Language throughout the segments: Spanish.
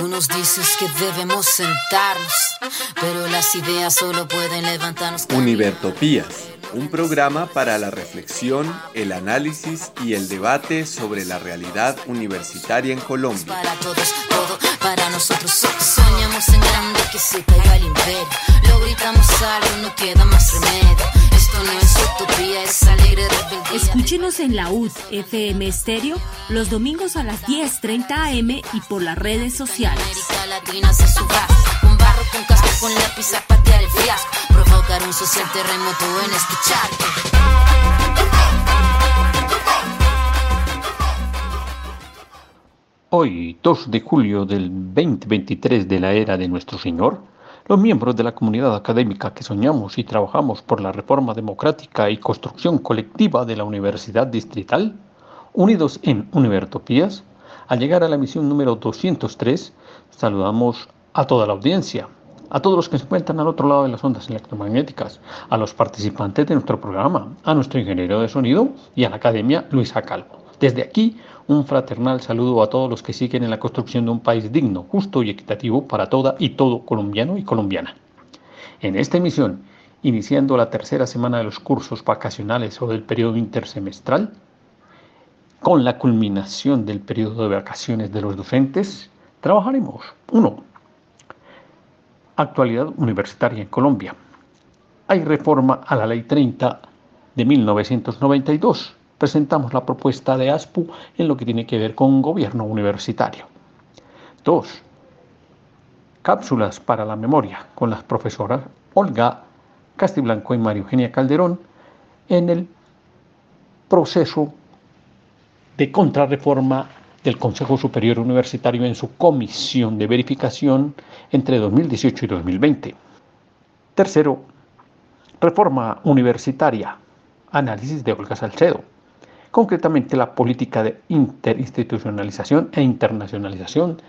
Tú nos dices que debemos sentarnos, pero las ideas solo pueden levantarnos. Univertopías, un programa para la reflexión, el análisis y el debate sobre la realidad universitaria en Colombia. Para todos, todo para nosotros. Soñamos en grande que se caiga el imperio. Lo gritamos algo, no queda más remedio. Esto no es utopía, es alegre rebeldía. Escúchenos en la UD FM Estéreo los domingos a las 10:30 am y por las redes sociales. América Latina se suba con barro, con casco, con lápiz a patear el fiasco. Provocar un social terremoto en charco. Hoy, 2 de julio del 2023 de la era de nuestro Señor, los miembros de la comunidad académica que soñamos y trabajamos por la reforma democrática y construcción colectiva de la Universidad Distrital, unidos en Univertopías, al llegar a la misión número 203, saludamos a toda la audiencia, a todos los que se encuentran al otro lado de las ondas electromagnéticas, a los participantes de nuestro programa, a nuestro ingeniero de sonido y a la Academia Luisa Calvo. Desde aquí, un fraternal saludo a todos los que siguen en la construcción de un país digno, justo y equitativo para toda y todo colombiano y colombiana. En esta emisión, iniciando la tercera semana de los cursos vacacionales o del periodo intersemestral, con la culminación del periodo de vacaciones de los docentes, trabajaremos 1. Actualidad universitaria en Colombia. Hay reforma a la Ley 30 de 1992 presentamos la propuesta de ASPU en lo que tiene que ver con gobierno universitario. 2. Cápsulas para la memoria con las profesoras Olga Castiblanco y María Eugenia Calderón en el proceso de contrarreforma del Consejo Superior Universitario en su comisión de verificación entre 2018 y 2020. Tercero, reforma universitaria, análisis de Olga Salcedo concretamente la política de interinstitucionalización e internacionalización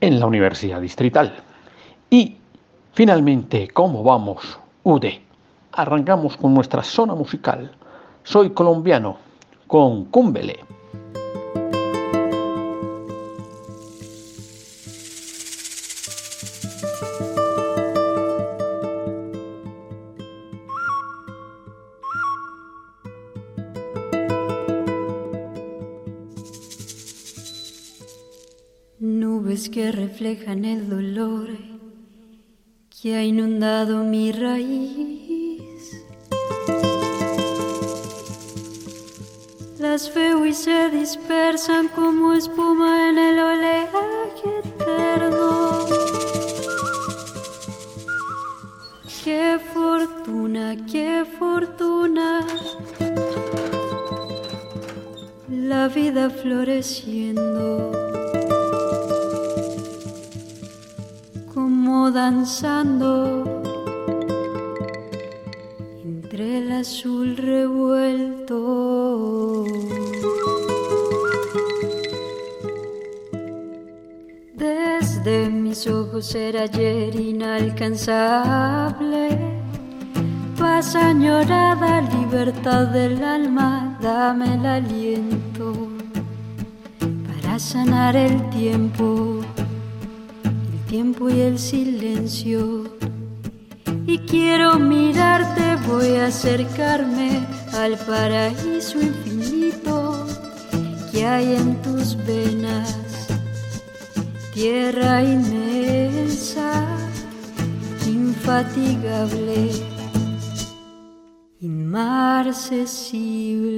en la Universidad Distrital. Y finalmente, ¿cómo vamos? UD. Arrancamos con nuestra zona musical. Soy colombiano con Cumbele. Que reflejan el dolor que ha inundado mi raíz. Las veo y se dispersan como espuma en el oleaje eterno. Qué fortuna, qué fortuna. La vida floreciendo. Danzando entre el azul revuelto. Desde mis ojos era ayer inalcanzable. Paz añorada, libertad del alma, dame el aliento para sanar el tiempo tiempo y el silencio. Y quiero mirarte, voy a acercarme al paraíso infinito que hay en tus venas. Tierra inmensa, infatigable, inmarcesible.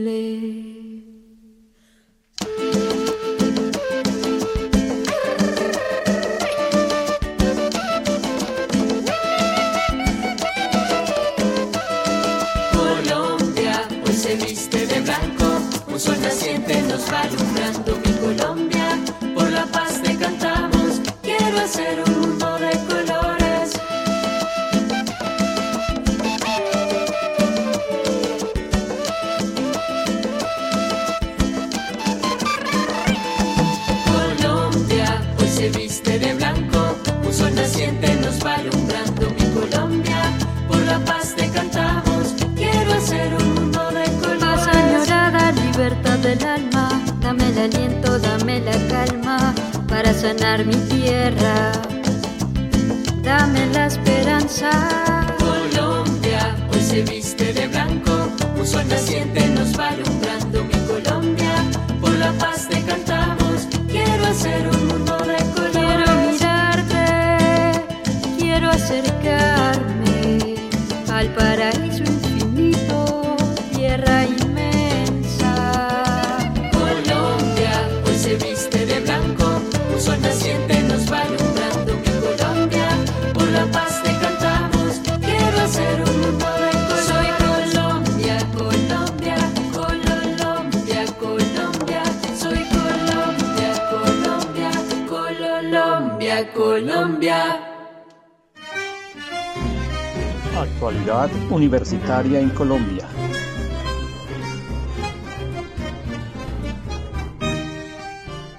Actualidad universitaria en Colombia.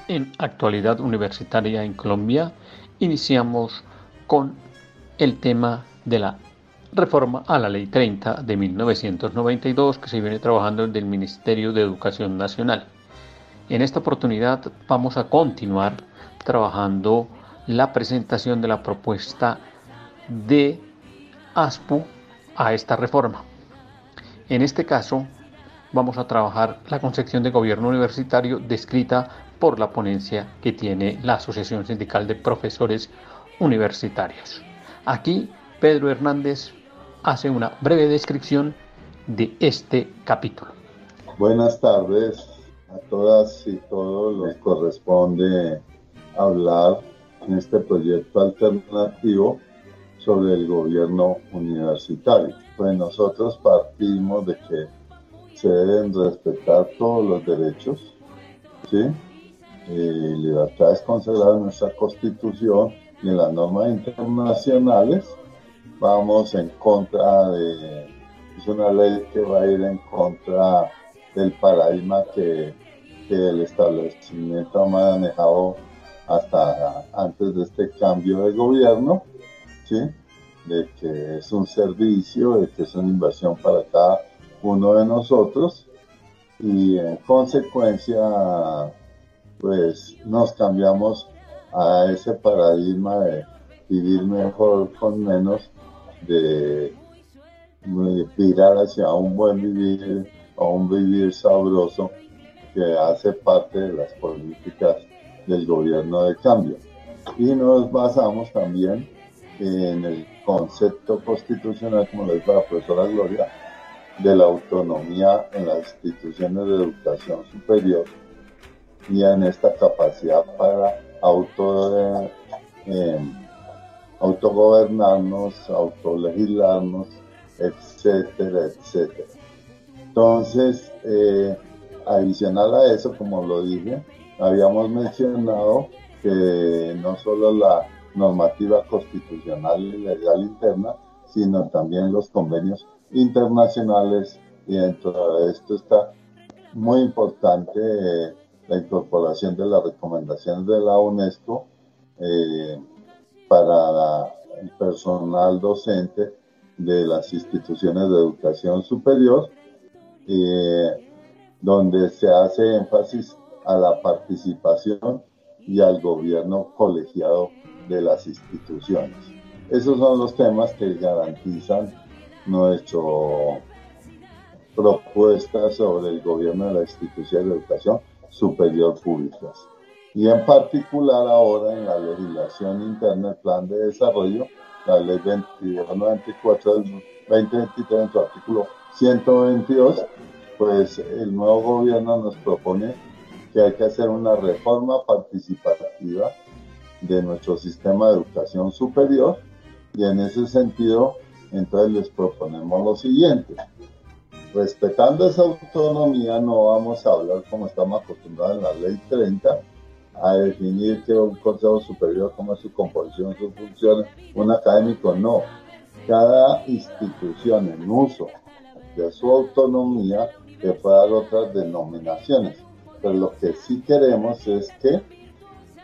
En actualidad universitaria en Colombia iniciamos con el tema de la reforma a la Ley 30 de 1992 que se viene trabajando desde el Ministerio de Educación Nacional. En esta oportunidad vamos a continuar trabajando la presentación de la propuesta de ASPU a esta reforma. En este caso, vamos a trabajar la concepción de gobierno universitario descrita por la ponencia que tiene la Asociación Sindical de Profesores Universitarios. Aquí, Pedro Hernández hace una breve descripción de este capítulo. Buenas tardes a todas y todos. Nos corresponde hablar en este proyecto alternativo sobre el gobierno universitario. Pues nosotros partimos de que se deben respetar todos los derechos, ¿sí? Eh, libertades consagradas en nuestra constitución y en las normas internacionales. Vamos en contra de, es una ley que va a ir en contra del paradigma que, que el establecimiento ha manejado hasta antes de este cambio de gobierno, de que es un servicio, de que es una inversión para cada uno de nosotros y en consecuencia pues nos cambiamos a ese paradigma de vivir mejor con menos, de virar hacia un buen vivir o un vivir sabroso que hace parte de las políticas del gobierno de cambio. Y nos basamos también en el concepto constitucional, como lo dijo la profesora Gloria, de la autonomía en las instituciones de educación superior y en esta capacidad para eh, autogobernarnos, autolegislarnos, etcétera, etcétera. Entonces, eh, adicional a eso, como lo dije, habíamos mencionado que no solo la normativa constitucional y legal interna, sino también los convenios internacionales. Y dentro de esto está muy importante eh, la incorporación de las recomendaciones de la UNESCO eh, para el personal docente de las instituciones de educación superior, eh, donde se hace énfasis a la participación y al gobierno colegiado de las instituciones. Esos son los temas que garantizan nuestra propuesta sobre el gobierno de la institución de educación superior públicas. Y en particular ahora en la legislación interna, el plan de desarrollo, la ley 2294 del 2023, en su artículo 122, pues el nuevo gobierno nos propone que hay que hacer una reforma participativa de nuestro sistema de educación superior y en ese sentido entonces les proponemos lo siguiente. Respetando esa autonomía no vamos a hablar como estamos acostumbrados en la ley 30 a definir que un consejo superior, cómo es su composición, sus funciones, un académico, no. Cada institución en uso de su autonomía que pueda dar otras denominaciones. Pero lo que sí queremos es que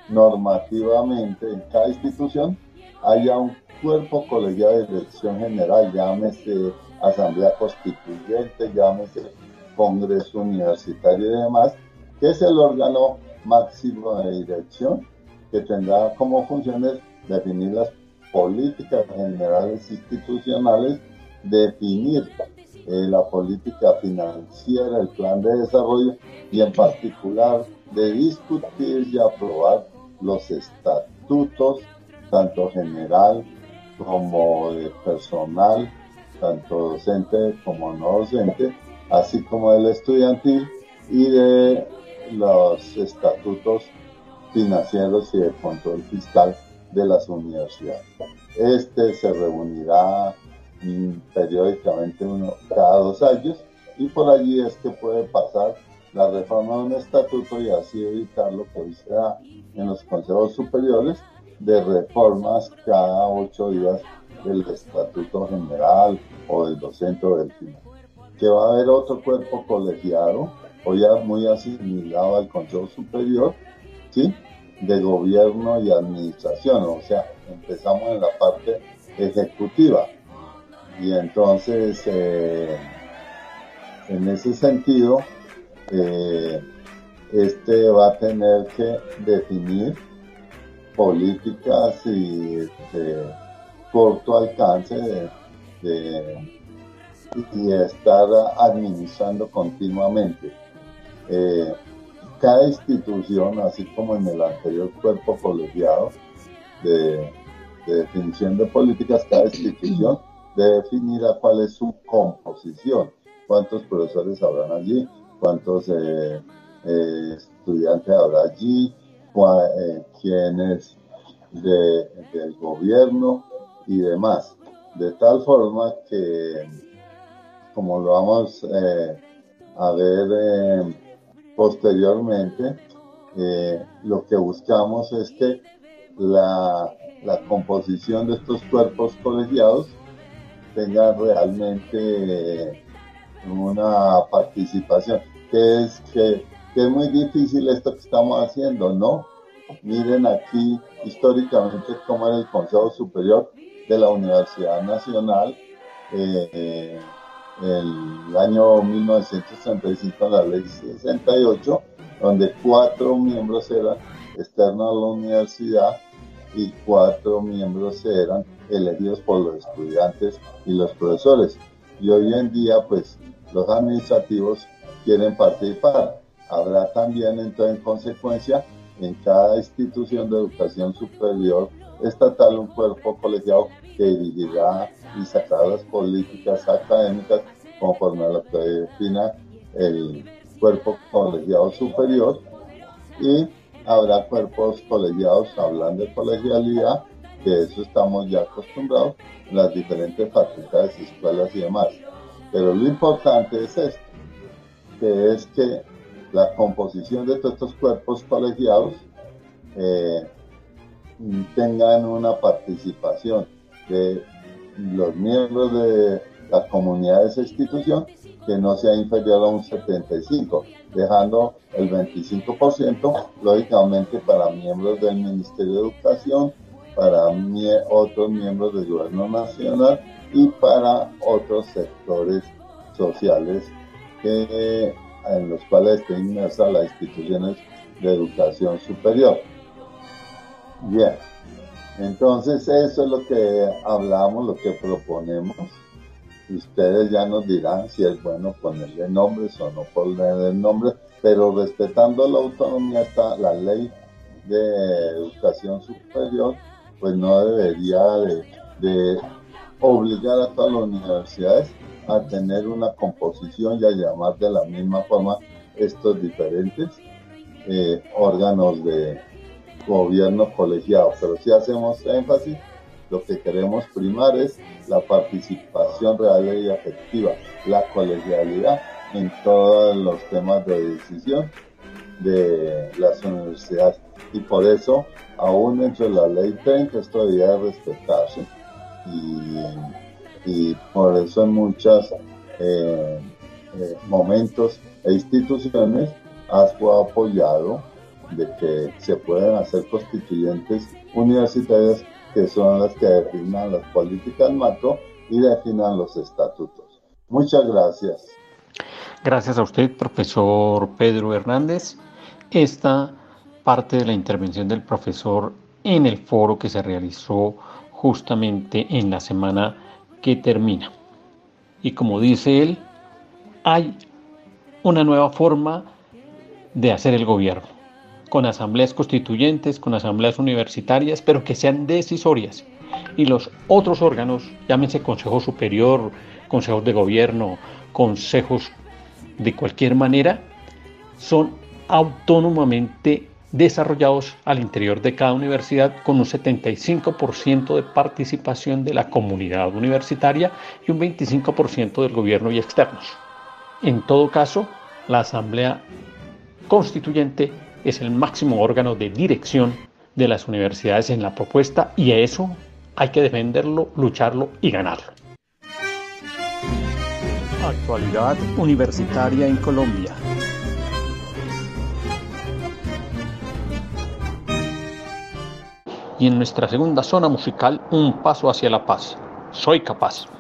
normativamente en cada institución haya un cuerpo colegiado de dirección general, llámese asamblea constituyente, llámese congreso universitario y demás, que es el órgano máximo de dirección que tendrá como funciones definir las políticas generales institucionales, definir eh, la política financiera, el plan de desarrollo y en particular de discutir y aprobar los estatutos, tanto general como de personal, tanto docente como no docente, así como del estudiantil y de los estatutos financieros y de control fiscal de las universidades. Este se reunirá periódicamente uno cada dos años y por allí es que puede pasar la reforma de un estatuto y así evitar lo que hoy en los consejos superiores de reformas cada ocho días del estatuto general o del docente o del final. Que va a haber otro cuerpo colegiado o ya muy asimilado al Consejo Superior, ¿sí? De gobierno y administración, o sea, empezamos en la parte ejecutiva. Y entonces, eh, en ese sentido, eh, este va a tener que definir políticas y de corto alcance y estar administrando continuamente. Eh, cada institución, así como en el anterior cuerpo colegiado de, definición de políticas, cada institución debe definir cuál es su composición, cuántos profesores habrán allí, cuántos eh, eh, estudiantes habrá allí, eh, quiénes de, del gobierno y demás. De tal forma que, como lo vamos a ver posteriormente, lo que buscamos es que la, la composición de estos cuerpos colegiados tenga realmente una participación, que es que, es muy difícil esto que estamos haciendo, ¿no? Miren aquí históricamente cómo era el Consejo Superior de la Universidad Nacional, eh, el año 1935, la ley 68, donde cuatro miembros eran externos a la universidad y cuatro miembros eran elegidos por los estudiantes y los profesores. Y hoy en día, pues, los administrativos quieren participar. Habrá también, entonces, en consecuencia, en cada institución de educación superior estatal un cuerpo colegiado que dirigirá y sacará las políticas académicas conforme a lo que defina el cuerpo colegiado superior y habrá cuerpos colegiados hablando de colegialidad, que eso estamos ya acostumbrados en las diferentes facultades, escuelas y demás. Pero lo importante es esto, que es que la composición de todos estos cuerpos colegiados eh, tengan una participación de los miembros de la comunidad de esa institución que no sea inferior a un 75, dejando el 25% lógicamente para miembros del Ministerio de Educación, para otros miembros del Gobierno Nacional y para otros sectores sociales que, en los cuales está inmersa las instituciones de educación superior. Bien, entonces eso es lo que hablamos, lo que proponemos. Ustedes ya nos dirán si es bueno ponerle nombres o no ponerle nombres, pero respetando la autonomía está la ley de educación superior, pues no debería de obligar a todas las universidades a tener una composición y a llamar de la misma forma estos diferentes eh, órganos de gobierno colegiado. Pero si hacemos énfasis, lo que queremos primar es la participación real y efectiva, la colegialidad en todos los temas de decisión de las universidades. Y por eso, aún dentro de la ley 30, esto debería respetarse y, por eso en muchos eh, eh, momentos e instituciones ASCO ha apoyado de que se pueden hacer constituyentes universitarias que son las que definan las políticas macro y definan los estatutos. Muchas gracias. Gracias a usted, profesor Pedro Hernández. Esta parte de la intervención del profesor en el foro que se realizó justamente en la semana que termina. Y como dice él, hay una nueva forma de hacer el gobierno, con asambleas constituyentes, con asambleas universitarias, pero que sean decisorias. Y los otros órganos, llámense Consejo Superior, consejos de gobierno, consejos de cualquier manera, son autónomamente desarrollados al interior de cada universidad con un 75% de participación de la comunidad universitaria y un 25% del gobierno y externos. En todo caso, la Asamblea Constituyente es el máximo órgano de dirección de las universidades en la propuesta y a eso hay que defenderlo, lucharlo y ganarlo. Actualidad universitaria en Colombia. Y en nuestra segunda zona musical Un paso hacia la paz. Soy capaz.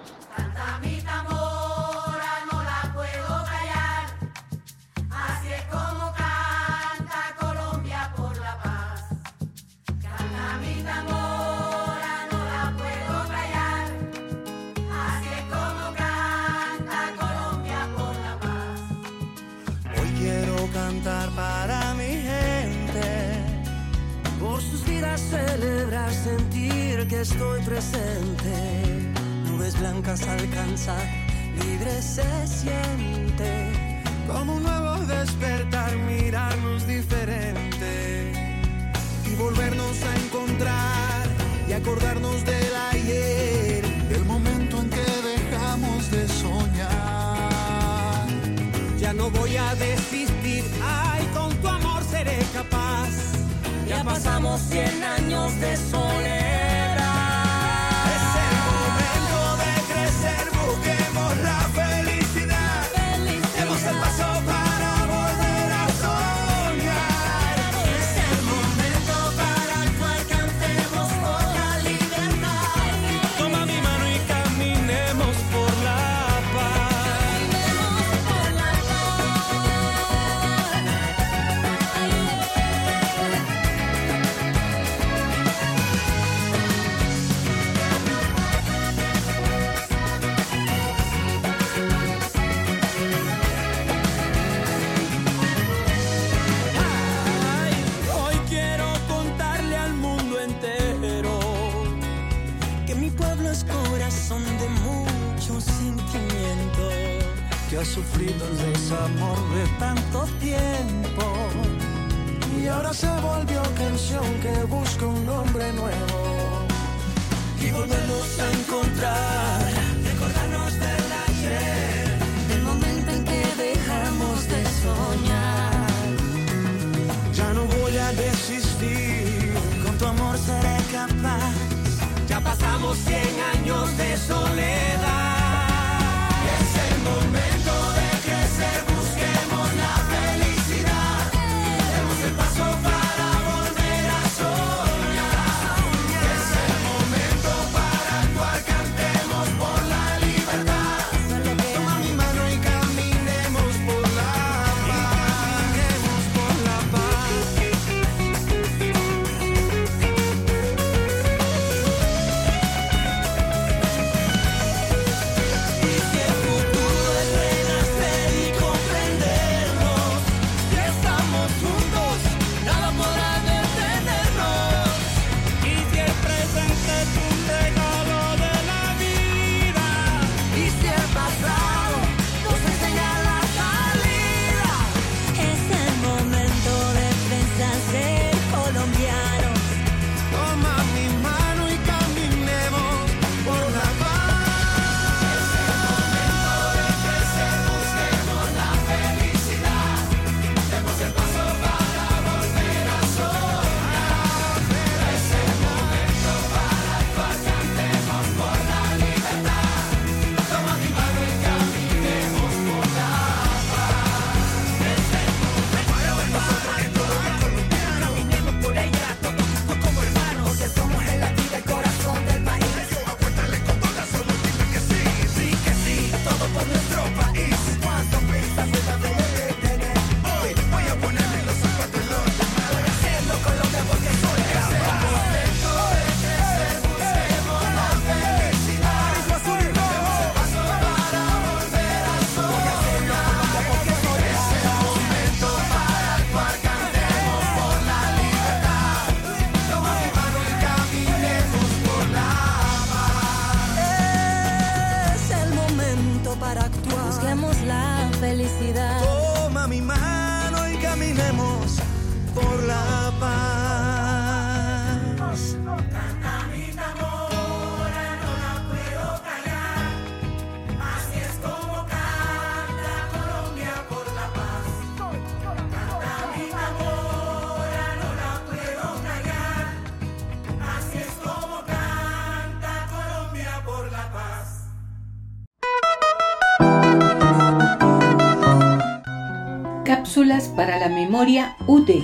Para la memoria UD.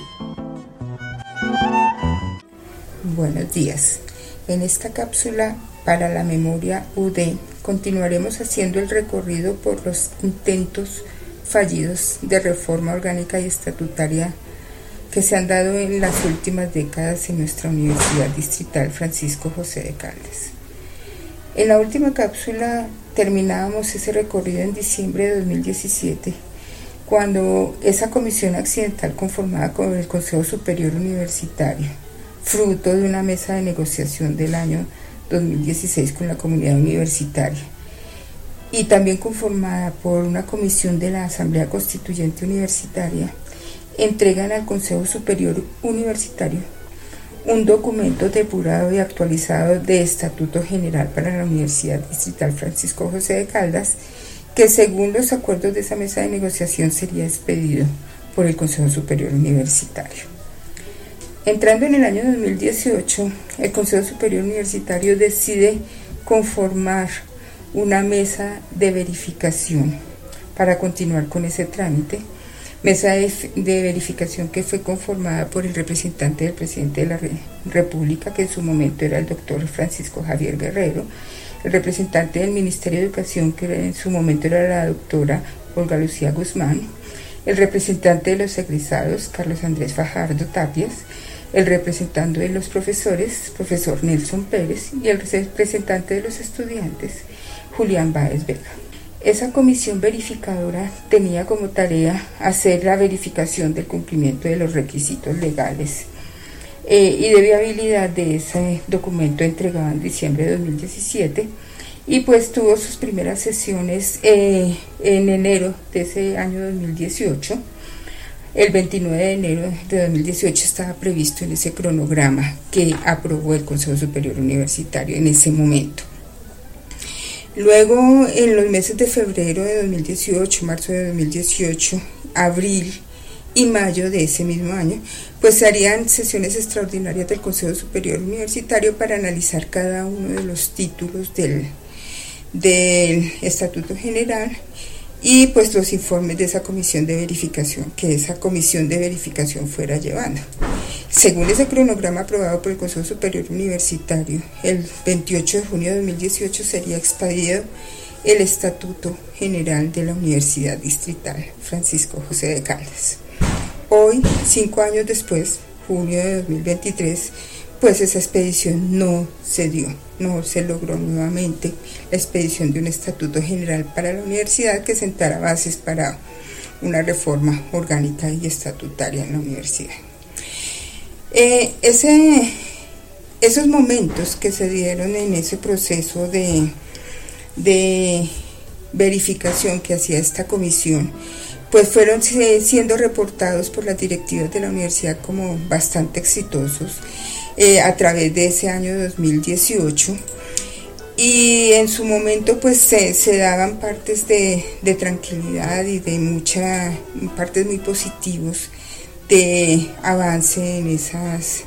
Buenos días. En esta cápsula para la memoria UD continuaremos haciendo el recorrido por los intentos fallidos de reforma orgánica y estatutaria que se han dado en las últimas décadas en nuestra Universidad Distrital Francisco José de Caldas. En la última cápsula terminábamos ese recorrido en diciembre de 2017, cuando esa comisión accidental conformada con el Consejo Superior Universitario, fruto de una mesa de negociación del año 2016 con la comunidad universitaria, y también conformada por una comisión de la Asamblea Constituyente Universitaria, entregan al Consejo Superior Universitario un documento depurado y actualizado de Estatuto General para la Universidad Distrital Francisco José de Caldas, que según los acuerdos de esa mesa de negociación sería expedido por el Consejo Superior Universitario. Entrando en el año 2018, el Consejo Superior Universitario decide conformar una mesa de verificación para continuar con ese trámite mesa de, verificación que fue conformada por el representante del presidente de la República, que en su momento era el doctor Francisco Javier Guerrero, representante del Ministerio de Educación, que en su momento era la doctora Olga Lucía Guzmán, el representante de los egresados, Carlos Andrés Fajardo Tapias, el representante de los profesores, profesor Nelson Pérez, y el representante de los estudiantes, Julián Báez Vega. Esa comisión verificadora tenía como tarea hacer la verificación del cumplimiento de los requisitos legales eh, y de viabilidad de ese documento entregado en diciembre de 2017 y pues tuvo sus primeras sesiones eh, en enero de ese año 2018. El 29 de enero de 2018 estaba previsto en ese cronograma que aprobó el Consejo Superior Universitario en ese momento. Luego, en los meses de febrero de 2018, marzo de 2018, abril y mayo de ese mismo año, pues se harían sesiones extraordinarias del Consejo Superior Universitario para analizar cada uno de los títulos del, del Estatuto General y pues los informes de esa comisión de verificación, que esa comisión de verificación fuera llevando. Según ese cronograma aprobado por el Consejo Superior Universitario, el 28 de junio de 2018 sería expedido el Estatuto General de la Universidad Distrital Francisco José de Caldas. Hoy, cinco años después, junio de 2023, pues esa expedición no se dio, no se logró nuevamente la expedición de un estatuto general para la universidad que sentara bases para una reforma orgánica y estatutaria en la universidad. Eh, ese, esos momentos que se dieron en ese proceso de, de verificación que hacía esta comisión, pues fueron siendo reportados por las directivas de la universidad como bastante exitosos eh, a través de ese año 2018 y en su momento pues se, se daban partes de, de, tranquilidad y de mucha partes muy positivos de avance en esas,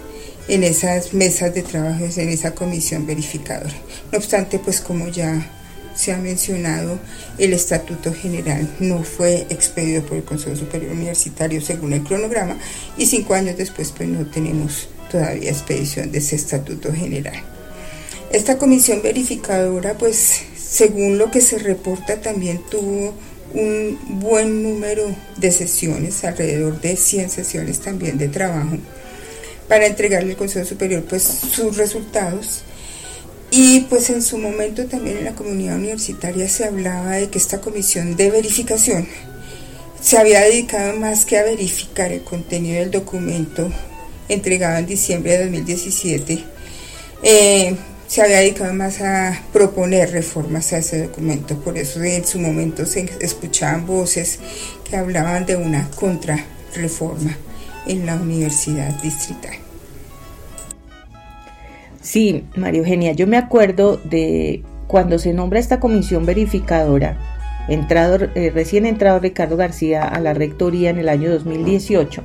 en esas mesas de trabajo, en esa comisión verificadora. No obstante, pues como ya se ha mencionado, el Estatuto General no fue expedido por el Consejo Superior Universitario según el cronograma y cinco años después pues no tenemos todavía expedición de ese Estatuto General. Esta comisión verificadora pues según lo que se reporta también tuvo un buen número de sesiones, alrededor de 100 sesiones también de trabajo, para entregarle al Consejo Superior pues sus resultados. Y pues en su momento también en la comunidad universitaria se hablaba de que esta comisión de verificación se había dedicado más que a verificar el contenido del documento entregado en diciembre de 2017. Eh, se había dedicado más a proponer reformas a ese documento, por eso en su momento se escuchaban voces que hablaban de una contrarreforma en la universidad distrital. Sí, María Eugenia, yo me acuerdo de cuando se nombra esta comisión verificadora, entrado, eh, recién entrado Ricardo García a la rectoría en el año 2018.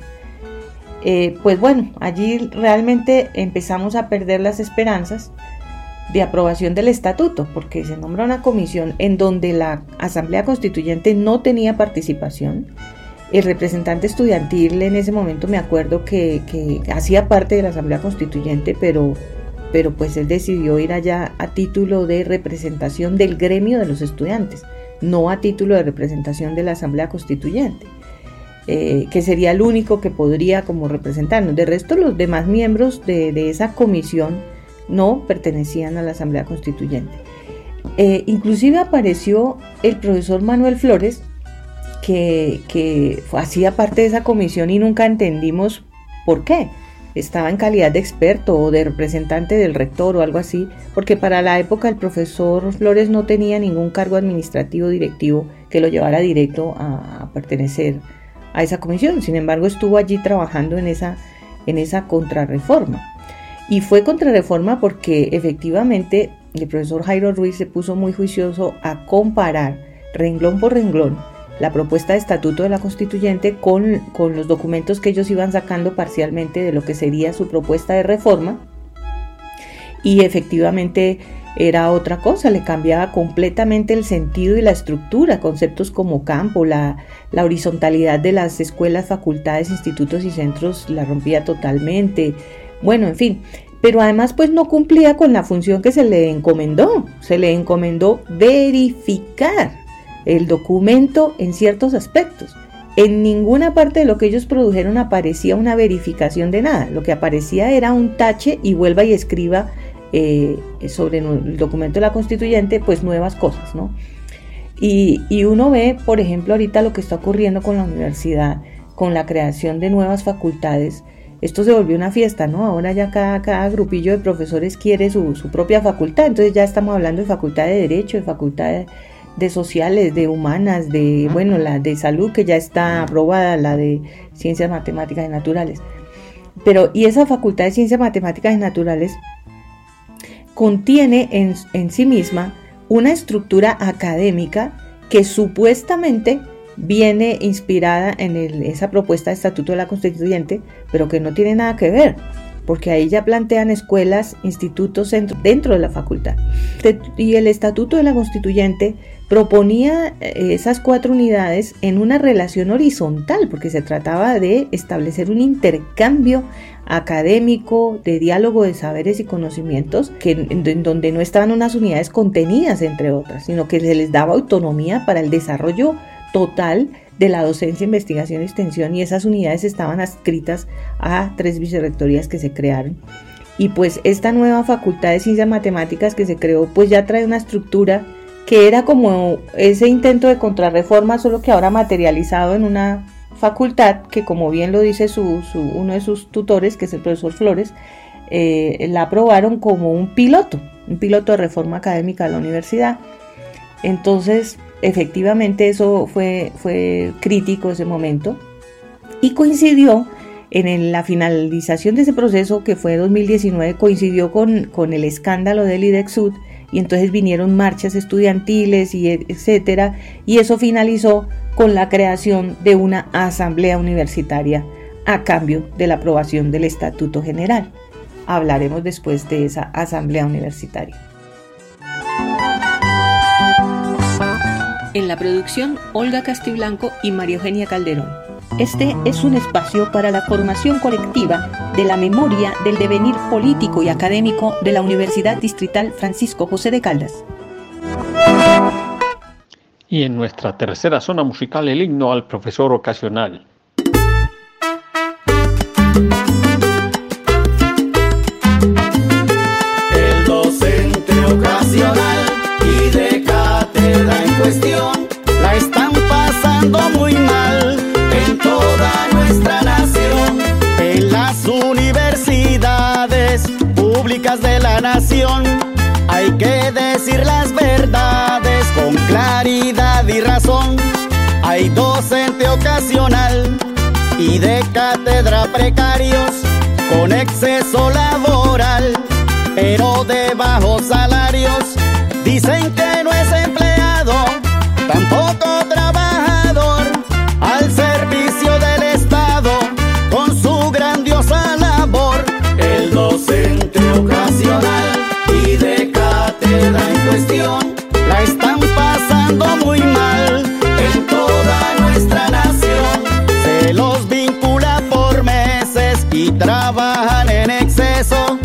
Eh, pues bueno, allí realmente empezamos a perder las esperanzas de aprobación del estatuto, porque se nombra una comisión en donde la Asamblea Constituyente no tenía participación el representante estudiantil en ese momento me acuerdo que, que hacía parte de la Asamblea Constituyente, pero, pero pues él decidió ir allá a título de representación del gremio de los estudiantes, no a título de representación de la Asamblea Constituyente. Eh, que sería el único que podría como representarnos. De resto, los demás miembros de, esa comisión no pertenecían a la Asamblea Constituyente. Eh, inclusive apareció el profesor Manuel Flores, que, que hacía parte de esa comisión y nunca entendimos por qué. Estaba en calidad de experto o de representante del rector o algo así, porque para la época el profesor Flores no tenía ningún cargo administrativo directivo que lo llevara directo a, pertenecer a esa comisión. Sin embargo, estuvo allí trabajando en esa, en esa contrarreforma. Y fue contrarreforma porque efectivamente el profesor Jairo Ruiz se puso muy juicioso a comparar renglón por renglón la propuesta de estatuto de la constituyente con, con los documentos que ellos iban sacando parcialmente de lo que sería su propuesta de reforma. Y efectivamente era otra cosa, le cambiaba completamente el sentido y la estructura, conceptos como campo, la, la, horizontalidad de las escuelas, facultades, institutos y centros la rompía totalmente, bueno, en fin, pero además pues no cumplía con la función que se le encomendó, se le encomendó verificar el documento en ciertos aspectos. En ninguna parte de lo que ellos produjeron aparecía una verificación de nada, lo que aparecía era un tache y vuelva y escriba eh, sobre el documento de la constituyente, pues nuevas cosas, ¿no? Y, y, uno ve, por ejemplo, ahorita lo que está ocurriendo con la universidad, con la creación de nuevas facultades. Esto se volvió una fiesta, ¿no? Ahora ya cada, cada grupillo de profesores quiere su, su, propia facultad, entonces ya estamos hablando de facultad de Derecho, de facultad de, de Sociales, de Humanas, de, bueno, la de Salud, que ya está aprobada, la de Ciencias Matemáticas y Naturales. Pero, y esa facultad de Ciencias Matemáticas y Naturales contiene en, en sí misma una estructura académica que supuestamente viene inspirada en el, esa propuesta de estatuto de la constituyente, pero que no tiene nada que ver, porque ahí ya plantean escuelas, institutos dentro, de la facultad. Y el estatuto de la constituyente proponía eh, esas cuatro unidades en una relación horizontal, porque se trataba de establecer un intercambio académico, de diálogo de saberes y conocimientos, que, en, donde no estaban unas unidades contenidas, entre otras, sino que se les daba autonomía para el desarrollo total de la docencia, investigación y extensión, y esas unidades estaban adscritas a tres vicerrectorías que se crearon. Y pues esta nueva facultad de ciencias matemáticas que se creó, pues ya trae una estructura que era como ese intento de contrarreforma, solo que ahora materializado en una facultad que como bien lo dice uno de sus tutores, que es el profesor Flores, eh, la aprobaron como un piloto, un piloto de reforma académica de la universidad. Entonces, efectivamente eso fue, fue crítico ese momento y coincidió en la finalización de ese proceso, que fue 2019, coincidió con, con el escándalo del IDEXUD y entonces vinieron marchas estudiantiles y etcétera y eso finalizó con la creación de una asamblea universitaria a cambio de la aprobación del Estatuto General. Hablaremos después de esa asamblea universitaria. En la producción, Olga Castiblanco y María Eugenia Calderón. Este es un espacio para la formación colectiva de la memoria del devenir político y académico de la Universidad Distrital Francisco José de Caldas. Y en nuestra tercera zona musical, el himno al profesor ocasional. Están pasando muy mal en toda nuestra nación. En las universidades públicas de la nación hay que decir las verdades con claridad y razón. Hay docente ocasional y de cátedra precarios con exceso laboral, pero de bajos salarios. Dicen que y de cátedra en cuestión. La están pasando muy mal en toda nuestra nación. Se los vincula por meses y trabajan en exceso.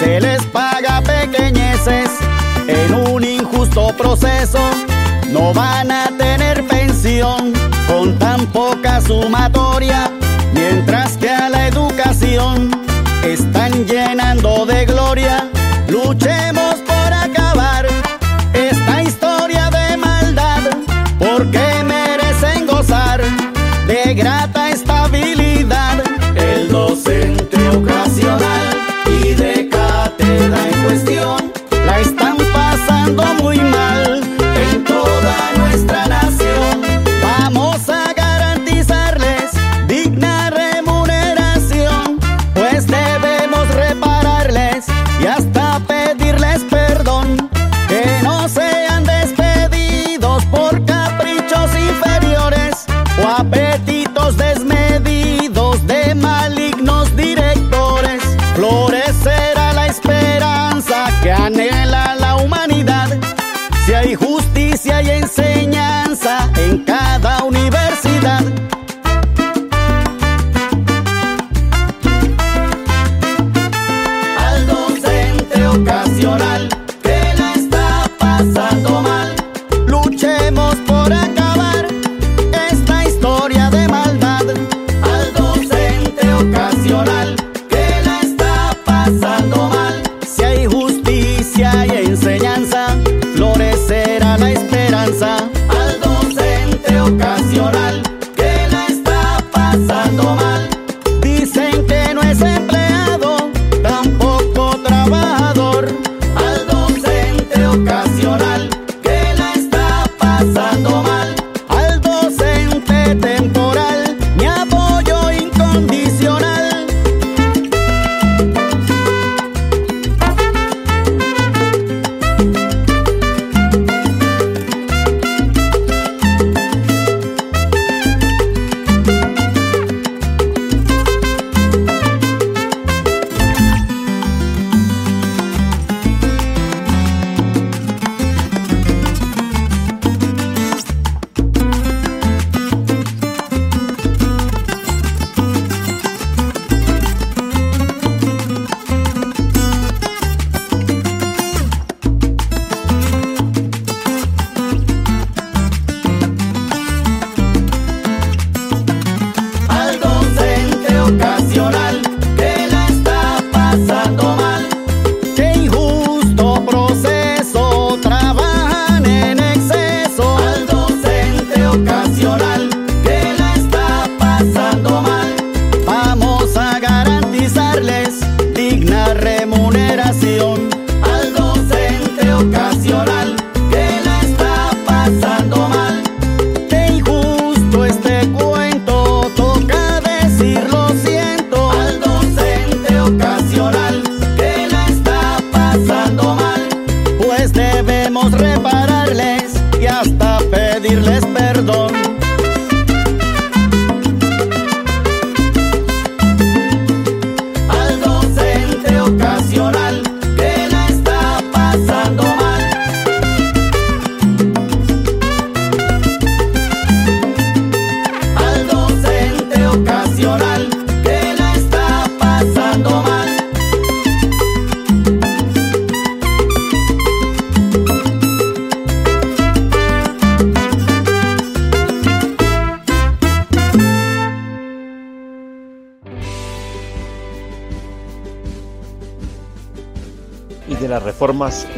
Se les paga pequeñeces en un injusto proceso. No van a tener pensión con tan poca sumatoria, mientras que a la educación están llenos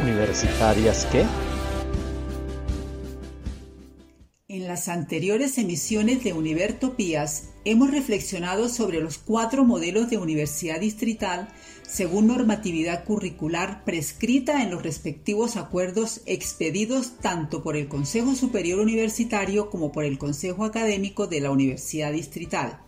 universitarias que... En las anteriores emisiones de Univertopías hemos reflexionado sobre los cuatro modelos de universidad distrital según normatividad curricular prescrita en los respectivos acuerdos expedidos tanto por el Consejo Superior Universitario como por el Consejo Académico de la Universidad Distrital.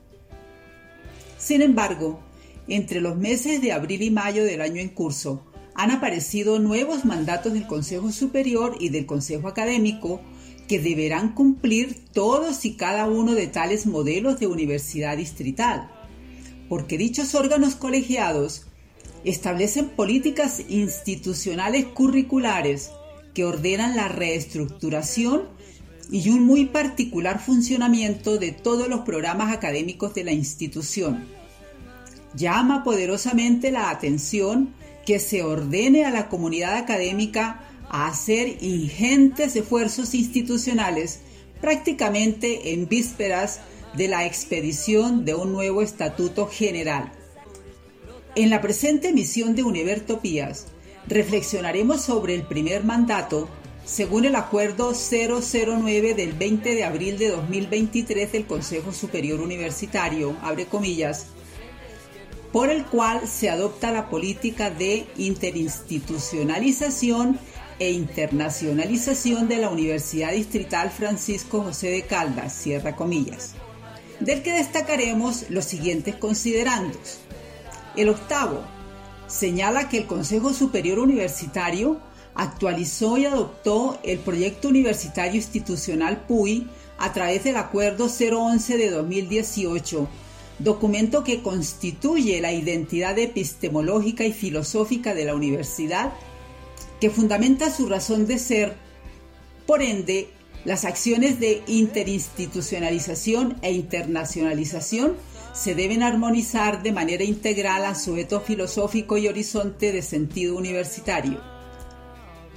Sin embargo, entre los meses de abril y mayo del año en curso, han aparecido nuevos mandatos del Consejo Superior y del Consejo Académico que deberán cumplir todos y cada uno de tales modelos de universidad distrital, porque dichos órganos colegiados establecen políticas institucionales curriculares que ordenan la reestructuración y un muy particular funcionamiento de todos los programas académicos de la institución. Llama poderosamente la atención que se ordene a la comunidad académica a hacer ingentes esfuerzos institucionales prácticamente en vísperas de la expedición de un nuevo estatuto general. En la presente emisión de Univertopías, reflexionaremos sobre el primer mandato según el acuerdo 009 del 20 de abril de 2023 del Consejo Superior Universitario, abre comillas, por el cual se adopta la política de interinstitucionalización e internacionalización de la Universidad Distrital Francisco José de Caldas, cierra comillas, del que destacaremos los siguientes considerandos. El octavo señala que el Consejo Superior Universitario actualizó y adoptó el proyecto universitario institucional PUI a través del Acuerdo 011 de 2018, documento que constituye la identidad epistemológica y filosófica de la universidad, que fundamenta su razón de ser, por ende, las acciones de interinstitucionalización e internacionalización se deben armonizar de manera integral a su eto filosófico y horizonte de sentido universitario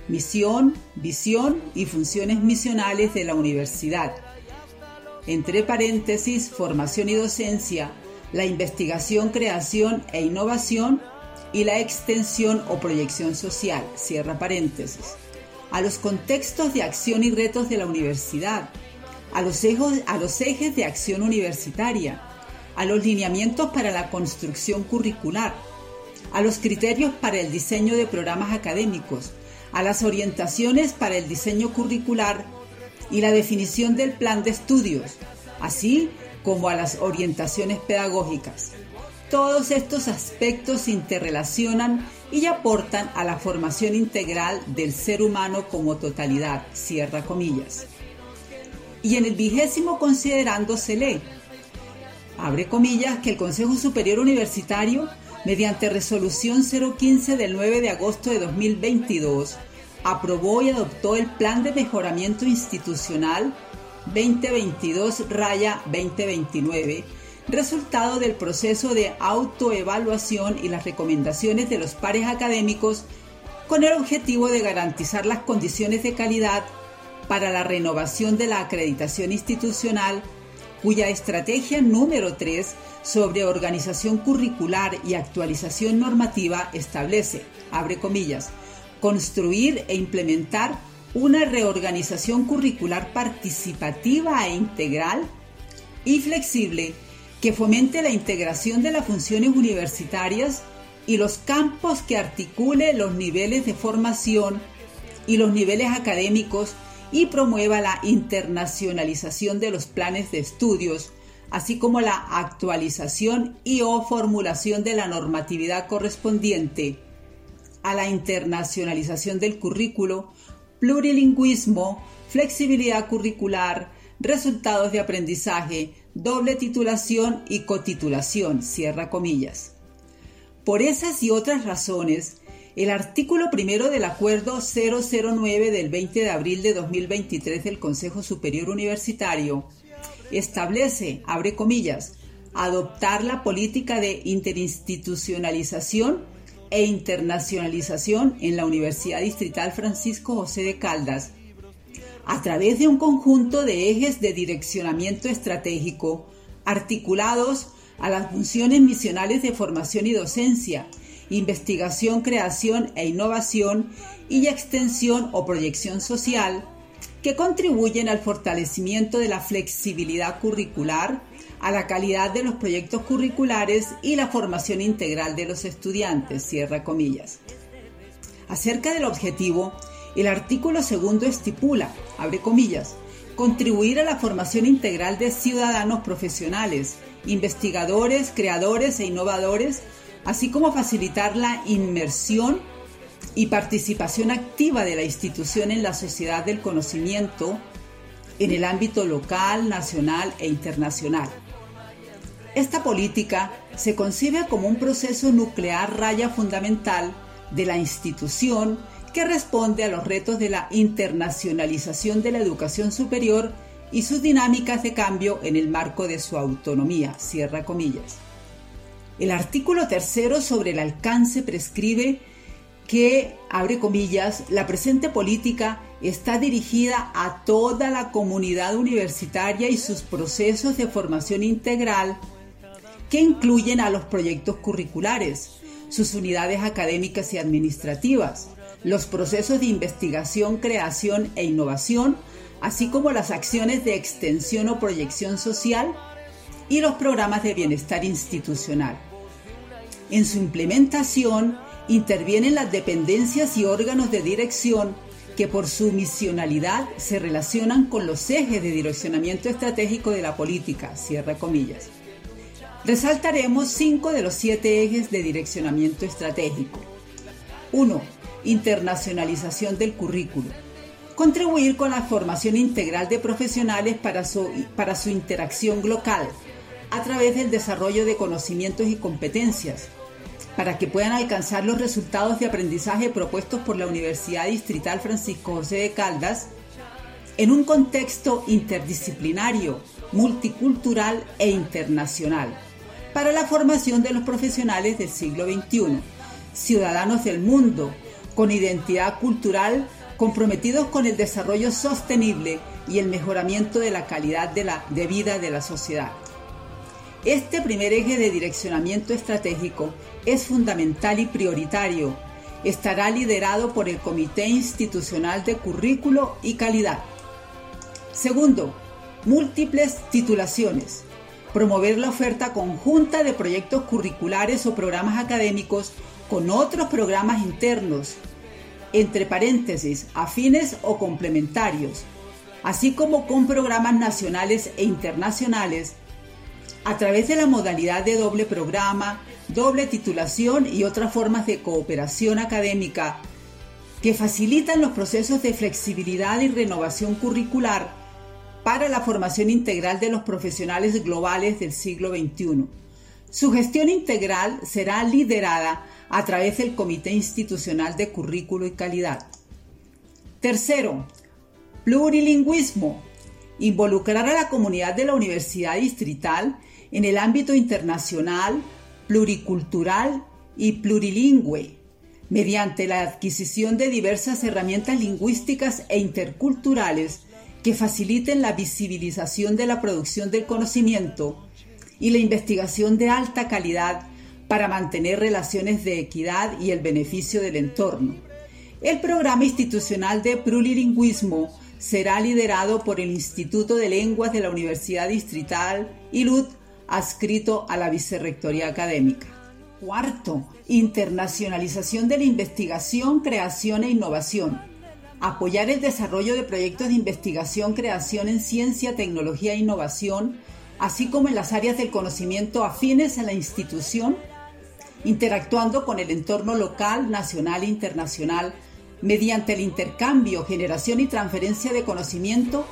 misión, visión y funciones misionales de la universidad. Entre paréntesis, formación y docencia, la investigación, creación e innovación y la extensión o proyección social, cierra paréntesis, a los contextos de acción y retos de la universidad, a los, ejes, a los ejes de acción universitaria, a los lineamientos para la construcción curricular, a los criterios para el diseño de programas académicos, a las orientaciones para el diseño curricular y la definición del plan de estudios, así como a las orientaciones pedagógicas. Todos estos aspectos se interrelacionan y aportan a la formación integral del ser humano como totalidad, cierra comillas. Y en el vigésimo considerando se lee, abre comillas, que el Consejo Superior Universitario mediante resolución 015 del 9 de agosto de 2022, aprobó y adoptó el Plan de Mejoramiento Institucional 2022-2029, resultado del proceso de autoevaluación y las recomendaciones de los pares académicos con el objetivo de garantizar las condiciones de calidad para la renovación de la acreditación institucional, cuya estrategia número 3 sobre organización curricular y actualización normativa establece, abre comillas, construir e implementar una reorganización curricular participativa e integral y flexible que fomente la integración de las funciones universitarias y los campos que articule los niveles de formación y los niveles académicos y promueva la internacionalización de los planes de estudios, así como la actualización y o formulación de la normatividad correspondiente a la internacionalización del currículo, plurilingüismo, flexibilidad curricular, resultados de aprendizaje, doble titulación y cotitulación, cierra comillas. Por esas y otras razones, el artículo primero del Acuerdo 009 del 20 de abril de 2023 del Consejo Superior Universitario establece, abre comillas, adoptar la política de interinstitucionalización e internacionalización en la Universidad Distrital Francisco José de Caldas a través de un conjunto de ejes de direccionamiento estratégico articulados a las funciones misionales de formación y docencia, investigación, creación e innovación y extensión o proyección social que contribuyen al fortalecimiento de la flexibilidad curricular, a la calidad de los proyectos curriculares y la formación integral de los estudiantes, cierra comillas. Acerca del objetivo, el artículo segundo estipula, abre comillas, contribuir a la formación integral de ciudadanos profesionales, investigadores, creadores e innovadores, así como facilitar la inmersión y participación activa de la institución en la sociedad del conocimiento en el ámbito local, nacional e internacional. Esta política se concibe como un proceso nuclear raya fundamental de la institución que responde a los retos de la internacionalización de la educación superior y sus dinámicas de cambio en el marco de su autonomía. Cierra comillas. El artículo tercero sobre el alcance prescribe que, abre comillas, la presente política está dirigida a toda la comunidad universitaria y sus procesos de formación integral que incluyen a los proyectos curriculares, sus unidades académicas y administrativas, los procesos de investigación, creación e innovación, así como las acciones de extensión o proyección social y los programas de bienestar institucional. En su implementación intervienen las dependencias y órganos de dirección que por su misionalidad se relacionan con los ejes de direccionamiento estratégico de la política, comillas. Resaltaremos cinco de los siete ejes de direccionamiento estratégico. 1. Internacionalización del currículo. Contribuir con la formación integral de profesionales para su, para su interacción local a través del desarrollo de conocimientos y competencias, para que puedan alcanzar los resultados de aprendizaje propuestos por la Universidad Distrital Francisco José de Caldas en un contexto interdisciplinario, multicultural e internacional para la formación de los profesionales del siglo XXI, ciudadanos del mundo, con identidad cultural, comprometidos con el desarrollo sostenible y el mejoramiento de la calidad de, la, de vida de la sociedad. Este primer eje de direccionamiento estratégico es fundamental y prioritario. Estará liderado por el Comité Institucional de Currículo y Calidad. Segundo, múltiples titulaciones promover la oferta conjunta de proyectos curriculares o programas académicos con otros programas internos, entre paréntesis, afines o complementarios, así como con programas nacionales e internacionales, a través de la modalidad de doble programa, doble titulación y otras formas de cooperación académica que facilitan los procesos de flexibilidad y renovación curricular para la formación integral de los profesionales globales del siglo XXI. Su gestión integral será liderada a través del Comité Institucional de Currículo y Calidad. Tercero, plurilingüismo. Involucrar a la comunidad de la Universidad Distrital en el ámbito internacional, pluricultural y plurilingüe, mediante la adquisición de diversas herramientas lingüísticas e interculturales que faciliten la visibilización de la producción del conocimiento y la investigación de alta calidad para mantener relaciones de equidad y el beneficio del entorno. El programa institucional de plurilingüismo será liderado por el Instituto de Lenguas de la Universidad Distrital ILUT, adscrito a la Vicerrectoría Académica. Cuarto, internacionalización de la investigación, creación e innovación apoyar el desarrollo de proyectos de investigación, creación en ciencia, tecnología e innovación, así como en las áreas del conocimiento afines a la institución, interactuando con el entorno local, nacional e internacional, mediante el intercambio, generación y transferencia de conocimiento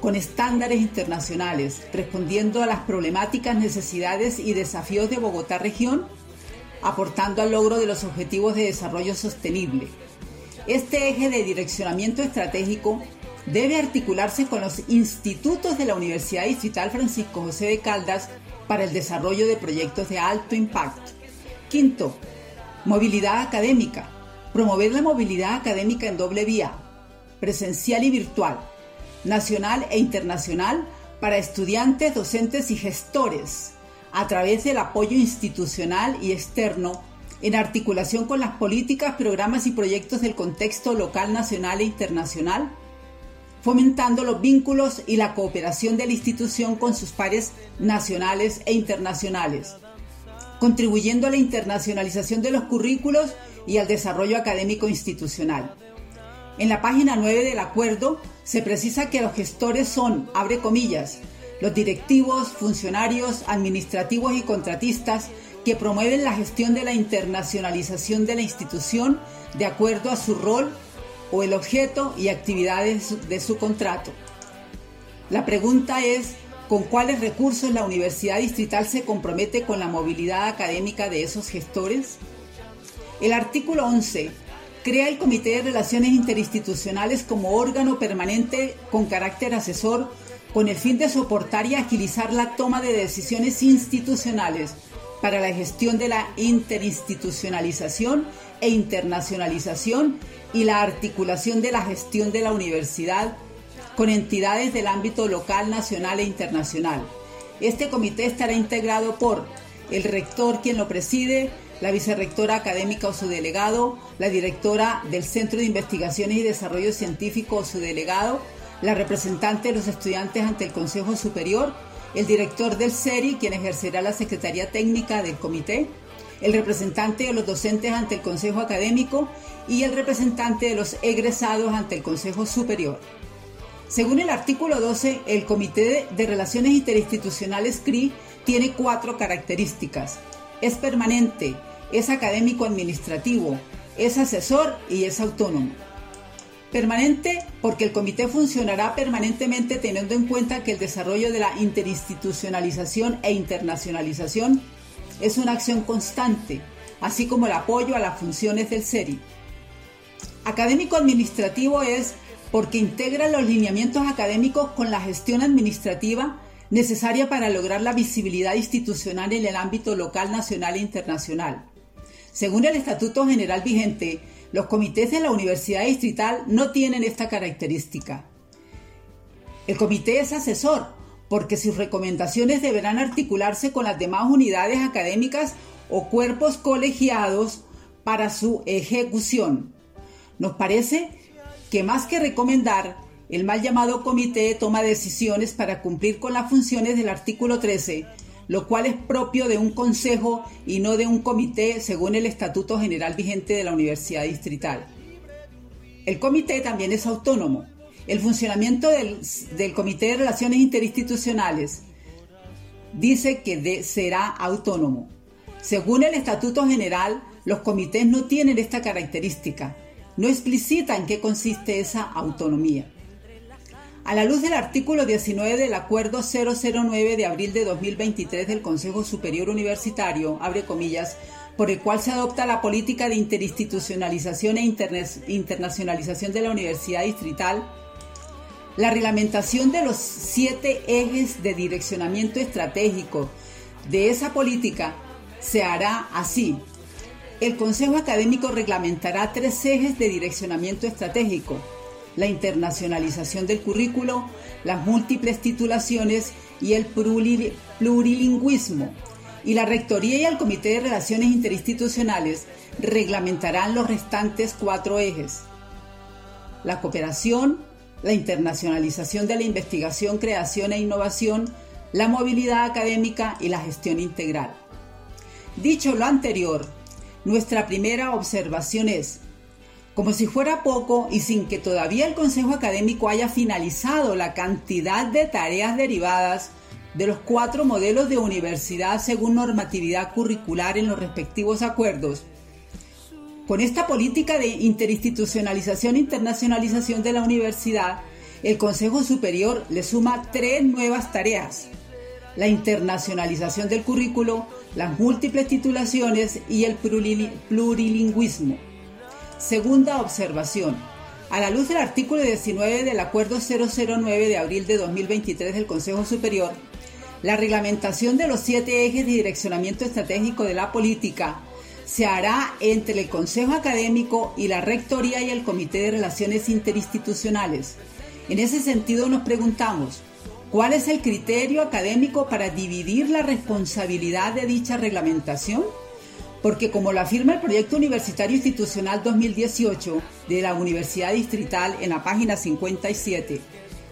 con estándares internacionales, respondiendo a las problemáticas, necesidades y desafíos de Bogotá región, aportando al logro de los objetivos de desarrollo sostenible este eje de direccionamiento estratégico debe articularse con los institutos de la Universidad Distrital Francisco José de Caldas para el desarrollo de proyectos de alto impacto. Quinto, movilidad académica. Promover la movilidad académica en doble vía, presencial y virtual, nacional e internacional para estudiantes, docentes y gestores, a través del apoyo institucional y externo en articulación con las políticas, programas y proyectos del contexto local, nacional e internacional, fomentando los vínculos y la cooperación de la institución con sus pares nacionales e internacionales, contribuyendo a la internacionalización de los currículos y al desarrollo académico institucional. En la página 9 del acuerdo se precisa que los gestores son, abre comillas, los directivos, funcionarios, administrativos y contratistas que promueven la gestión de la internacionalización de la institución de acuerdo a su rol o el objeto y actividades de su contrato. La pregunta es, ¿con cuáles recursos la Universidad Distrital se compromete con la movilidad académica de esos gestores? El artículo 11 crea el Comité de Relaciones Interinstitucionales como órgano permanente con carácter asesor con el fin de soportar y agilizar la toma de decisiones institucionales para la gestión de la interinstitucionalización e internacionalización y la articulación de la gestión de la universidad con entidades del ámbito local, nacional e internacional. Este comité estará integrado por el rector, quien lo preside, la vicerrectora académica o su delegado, la directora del Centro de Investigaciones y Desarrollo Científico o su delegado, la representante de los estudiantes ante el Consejo Superior, el director del CERI, quien ejercerá la Secretaría Técnica del Comité, el representante de los docentes ante el Consejo Académico y el representante de los egresados ante el Consejo Superior. Según el artículo 12, el Comité de Relaciones Interinstitucionales CRI tiene cuatro características. Es permanente, es académico administrativo, es asesor y es autónomo. Permanente porque el comité funcionará permanentemente teniendo en cuenta que el desarrollo de la interinstitucionalización e internacionalización es una acción constante, así como el apoyo a las funciones del CERI. Académico administrativo es porque integra los lineamientos académicos con la gestión administrativa necesaria para lograr la visibilidad institucional en el ámbito local, nacional e internacional. Según el Estatuto General vigente, los comités de la Universidad Distrital no tienen esta característica. El comité es asesor, porque sus recomendaciones deberán articularse con las demás unidades académicas o cuerpos colegiados para su ejecución. Nos parece que más que recomendar, el mal llamado comité toma decisiones para cumplir con las funciones del artículo 13, lo cual es propio de un consejo y no de un comité según el Estatuto General vigente de la Universidad Distrital. El comité también es autónomo. El funcionamiento del, Comité de Relaciones Interinstitucionales dice que será autónomo. Según el Estatuto General, los comités no tienen esta característica no explicita en qué consiste esa autonomía. A la luz del artículo 19 del Acuerdo 009 de abril de 2023 del Consejo Superior Universitario, abre comillas, por el cual se adopta la política de interinstitucionalización e internacionalización de la Universidad Distrital, la reglamentación de los siete ejes de direccionamiento estratégico de esa política se hará así, el Consejo Académico reglamentará tres ejes de direccionamiento estratégico, la internacionalización del currículo, las múltiples titulaciones y el plurilingüismo. Y la Rectoría y el Comité de Relaciones Interinstitucionales reglamentarán los restantes cuatro ejes. La cooperación, la internacionalización de la investigación, creación e innovación, la movilidad académica y la gestión integral. Dicho lo anterior, nuestra primera observación es, como si fuera poco y sin que todavía el Consejo Académico haya finalizado la cantidad de tareas derivadas de los cuatro modelos de universidad según normatividad curricular en los respectivos acuerdos, con esta política de interinstitucionalización e internacionalización de la universidad, el Consejo Superior le suma tres nuevas tareas. La internacionalización del currículo, las múltiples titulaciones y el plurilingüismo. Segunda observación. A la luz del artículo 19 del Acuerdo 009 de abril de 2023 del Consejo Superior, la reglamentación de los siete ejes de direccionamiento estratégico de la política se hará entre el Consejo Académico y la Rectoría y el Comité de Relaciones Interinstitucionales. En ese sentido nos preguntamos, ¿Cuál es el criterio académico para dividir la responsabilidad de dicha reglamentación? Porque como lo afirma el Proyecto Universitario Institucional 2018 de la Universidad Distrital en la página 57,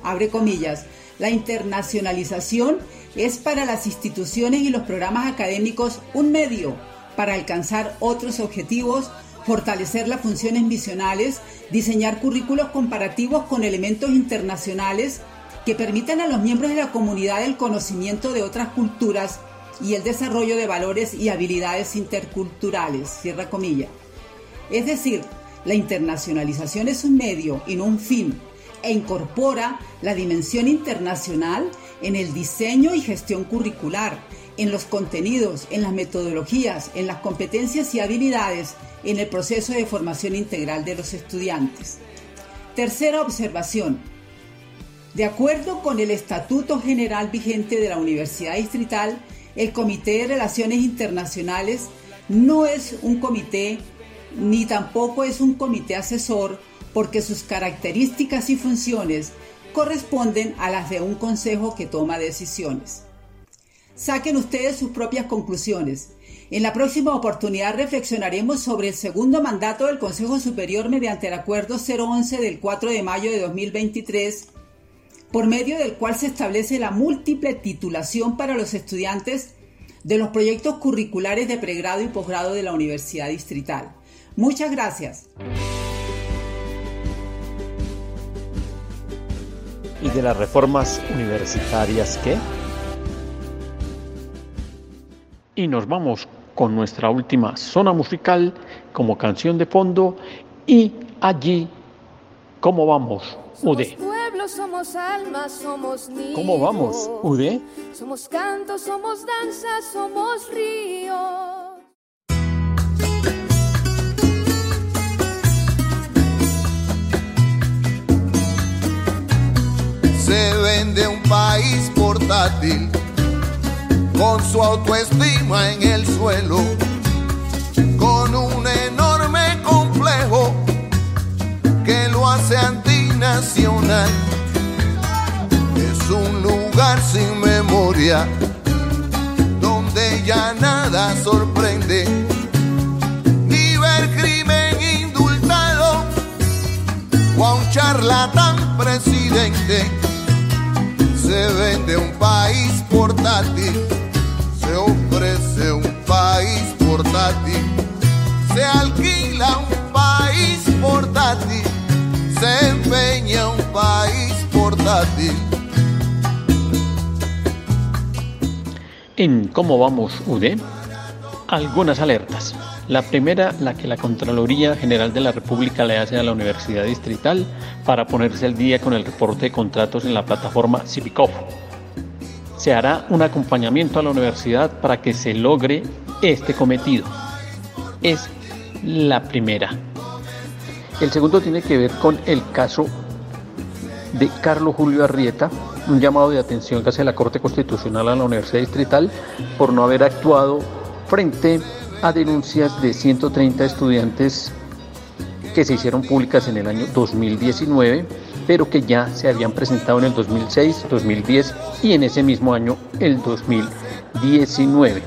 abre comillas, la internacionalización es para las instituciones y los programas académicos un medio para alcanzar otros objetivos, fortalecer las funciones misionales, diseñar currículos comparativos con elementos internacionales, que permitan a los miembros de la comunidad el conocimiento de otras culturas y el desarrollo de valores y habilidades interculturales, cierra comilla. Es decir, la internacionalización es un medio y no un fin, e incorpora la dimensión internacional en el diseño y gestión curricular, en los contenidos, en las metodologías, en las competencias y habilidades, en el proceso de formación integral de los estudiantes. Tercera observación, de acuerdo con el Estatuto General vigente de la Universidad Distrital, el Comité de Relaciones Internacionales no es un comité ni tampoco es un comité asesor porque sus características y funciones corresponden a las de un consejo que toma decisiones. Saquen ustedes sus propias conclusiones. En la próxima oportunidad reflexionaremos sobre el segundo mandato del Consejo Superior mediante el Acuerdo 011 del 4 de mayo de 2023, por medio del cual se establece la múltiple titulación para los estudiantes de los proyectos curriculares de pregrado y posgrado de la Universidad Distrital. Muchas gracias. ¿Y de las reformas universitarias qué? Y nos vamos con nuestra última zona musical como canción de fondo y allí, ¿cómo vamos, UD? Somos almas, somos niños. ¿Cómo vamos, UD? Somos canto, somos danza, somos ríos. Se vende un país portátil con su autoestima en el suelo, con un enorme complejo que lo hace antinacional. Sin memoria, donde ya nada sorprende, ni ver crimen indultado o a un charlatán presidente. Se vende un país portátil se ofrece un país portátil, se alquila un país portátil, se empeña un país portátil. En cómo vamos, UD, algunas alertas. La primera, la que la Contraloría General de la República le hace a la Universidad Distrital para ponerse al día con el reporte de contratos en la plataforma Civicov se hará un acompañamiento a la universidad para que se logre este cometido. Es la primera. El segundo tiene que ver con el caso de Carlos Julio Arrieta, un llamado de atención que hace la Corte Constitucional a la Universidad Distrital por no haber actuado frente a denuncias de 130 estudiantes que se hicieron públicas en el año 2019 pero que ya se habían presentado en el 2006, 2010 y en ese mismo año el 2019.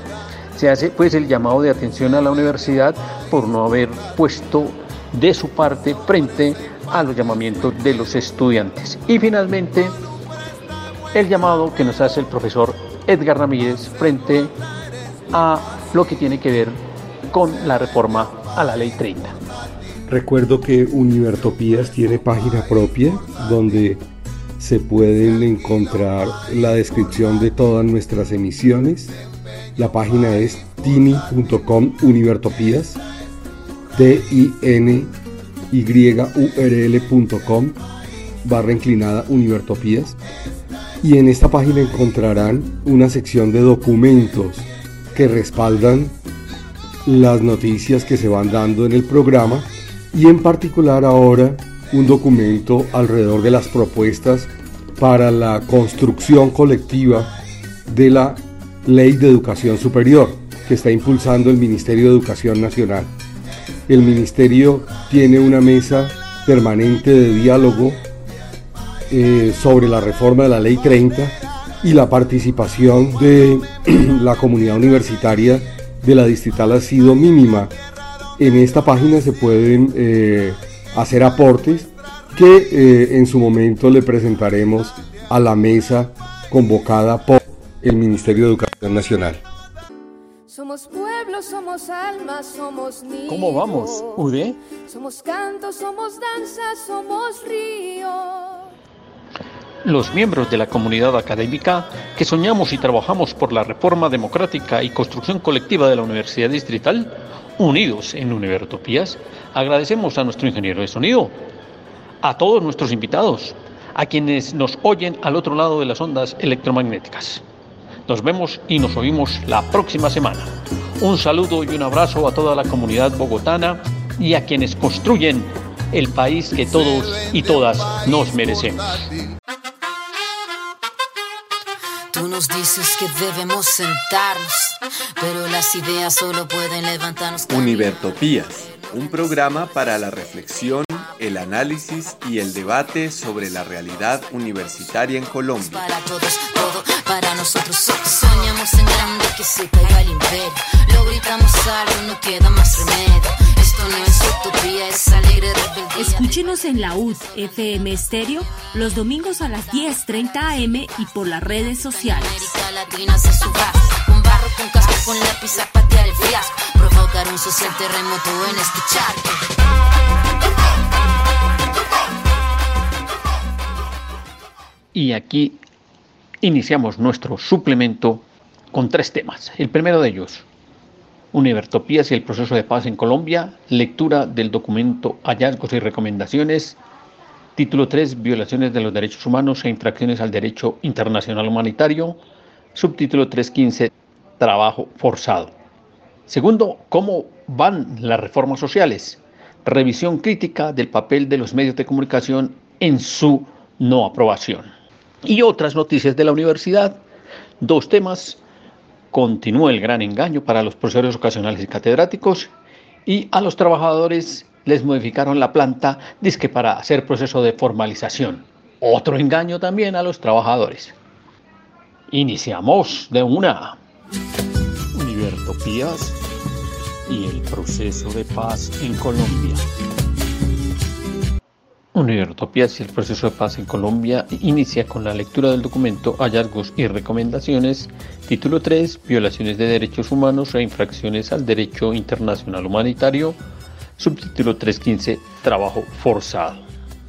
Se hace pues el llamado de atención a la universidad por no haber puesto de su parte frente a los llamamientos de los estudiantes. Y finalmente el llamado que nos hace el profesor Edgar Ramírez frente a lo que tiene que ver con la reforma a la ley 30. Recuerdo que Univertopías tiene página propia donde se pueden encontrar la descripción de todas nuestras emisiones. La página es tini.com univertopías, t i n y url.com barra inclinada univertopías y en esta página encontrarán una sección de documentos que respaldan las noticias que se van dando en el programa y en particular ahora un documento alrededor de las propuestas para la construcción colectiva de la Ley de Educación Superior que está impulsando el Ministerio de Educación Nacional. El Ministerio tiene una mesa permanente de diálogo eh, sobre la reforma de la Ley 30 y la participación de la comunidad universitaria de la distrital ha sido mínima en esta página se pueden eh, hacer aportes que eh, en su momento le presentaremos a la mesa convocada por el Ministerio de Educación Nacional. Somos pueblo, somos alma, somos niños. ¿Cómo vamos, UD? Somos canto, somos danza, somos río. Los miembros de la comunidad académica que soñamos y trabajamos por la reforma democrática y construcción colectiva de la Universidad Distrital unidos en Univertopías, agradecemos a nuestro ingeniero de sonido, a todos nuestros invitados, a quienes nos oyen al otro lado de las ondas electromagnéticas. Nos vemos y nos oímos la próxima semana. Un saludo y un abrazo a toda la comunidad bogotana y a quienes construyen el país que todos y todas nos merecemos. Tú nos dices que debemos sentarnos, pero las ideas solo pueden levantarnos. Univertopías, un programa para la reflexión, el análisis y el debate sobre la realidad universitaria en Colombia. Para todos, todo para nosotros. So- Soñamos en grande que se caiga el imperio. Lo gritamos algo, no queda más remedio. Esto no es utopía, es alegre rebeldía. Escúchenos en la UD FM Estéreo los domingos a las 10:30 am y por las redes sociales. América Latina se suba con barro, con casco, con lápiz a patear el fiasco. Provocar un social terremoto en este charco. Y aquí iniciamos nuestro suplemento con tres temas. El primero de ellos, Univertopías y el proceso de paz en Colombia, lectura del documento Hallazgos y Recomendaciones, título 3, Violaciones de los Derechos Humanos e Infracciones al Derecho Internacional Humanitario, subtítulo 315, Trabajo Forzado. Segundo, ¿cómo van las reformas sociales? Revisión crítica del papel de los medios de comunicación en su no aprobación. Y otras noticias de la universidad. Dos temas. Continúa el gran engaño para los profesores ocasionales y catedráticos. Y a los trabajadores les modificaron la planta disque para hacer proceso de formalización. Otro engaño también a los trabajadores. Iniciamos de una. Univertopías y el proceso de paz en Colombia. Univertopías y el proceso de paz en Colombia inicia con la lectura del documento Hallazgos y Recomendaciones, título 3, Violaciones de Derechos Humanos e Infracciones al Derecho Internacional Humanitario, subtítulo 315, Trabajo Forzado.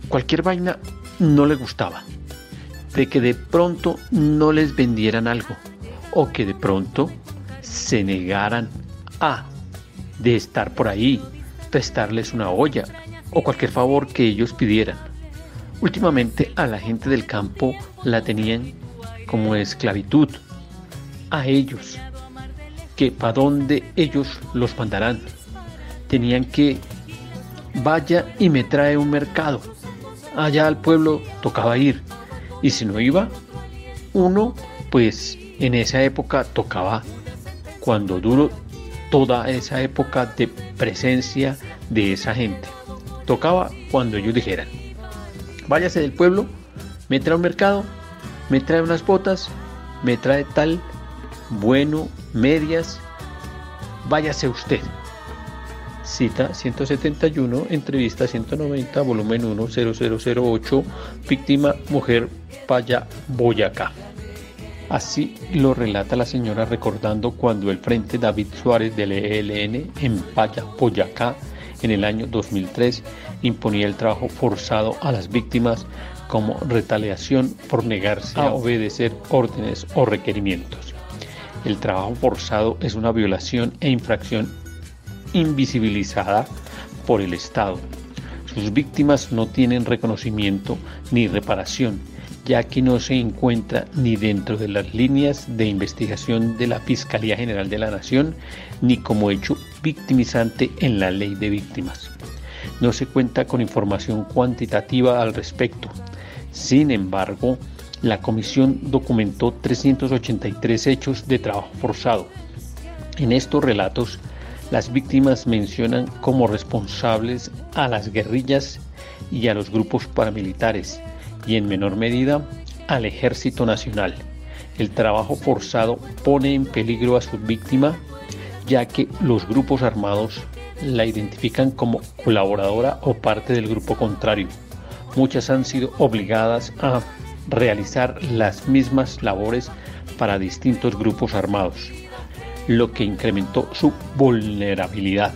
Cualquier vaina no le gustaba, de que de pronto no les vendieran algo, o que de pronto se negaran a de estar por ahí, prestarles una olla o cualquier favor que ellos pidieran. Últimamente a la gente del campo la tenían como esclavitud, a ellos, que para dónde ellos los mandarán. Tenían que vaya y me trae un mercado. Allá al pueblo tocaba ir. Y si no iba, uno, pues en esa época tocaba cuando duró toda esa época de presencia de esa gente. Tocaba cuando ellos dijeran, váyase del pueblo, me trae un mercado, me trae unas botas, me trae tal, bueno, medias, váyase usted. Cita 171, entrevista 190, volumen 1, 0008, víctima, mujer, Paya, Boyacá. Así lo relata la señora recordando cuando el Frente David Suárez del ELN en Paya, Boyacá, en el año 2003 imponía el trabajo forzado a las víctimas como retaliación por negarse a obedecer órdenes o requerimientos. El trabajo forzado es una violación e infracción invisibilizada por el Estado. Sus víctimas no tienen reconocimiento ni reparación, ya que no se encuentra ni dentro de las líneas de investigación de la Fiscalía General de la Nación, ni como hecho victimizante en la ley de víctimas. No se cuenta con información cuantitativa al respecto. Sin embargo, la comisión documentó 383 hechos de trabajo forzado. En estos relatos, las víctimas mencionan como responsables a las guerrillas y a los grupos paramilitares y en menor medida al Ejército Nacional. El trabajo forzado pone en peligro a su víctima ya que los grupos armados la identifican como colaboradora o parte del grupo contrario. Muchas han sido obligadas a realizar las mismas labores para distintos grupos armados, lo que incrementó su vulnerabilidad.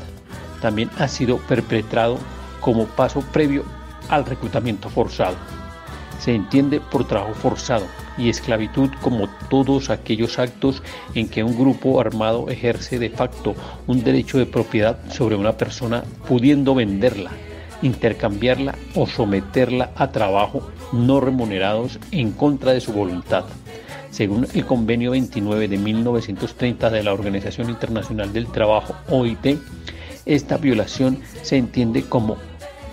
También ha sido perpetrado como paso previo al reclutamiento forzado. Se entiende por trabajo forzado y esclavitud como todos aquellos actos en que un grupo armado ejerce de facto un derecho de propiedad sobre una persona pudiendo venderla, intercambiarla o someterla a trabajo no remunerados en contra de su voluntad. Según el convenio 29 de 1930 de la Organización Internacional del Trabajo, OIT, esta violación se entiende como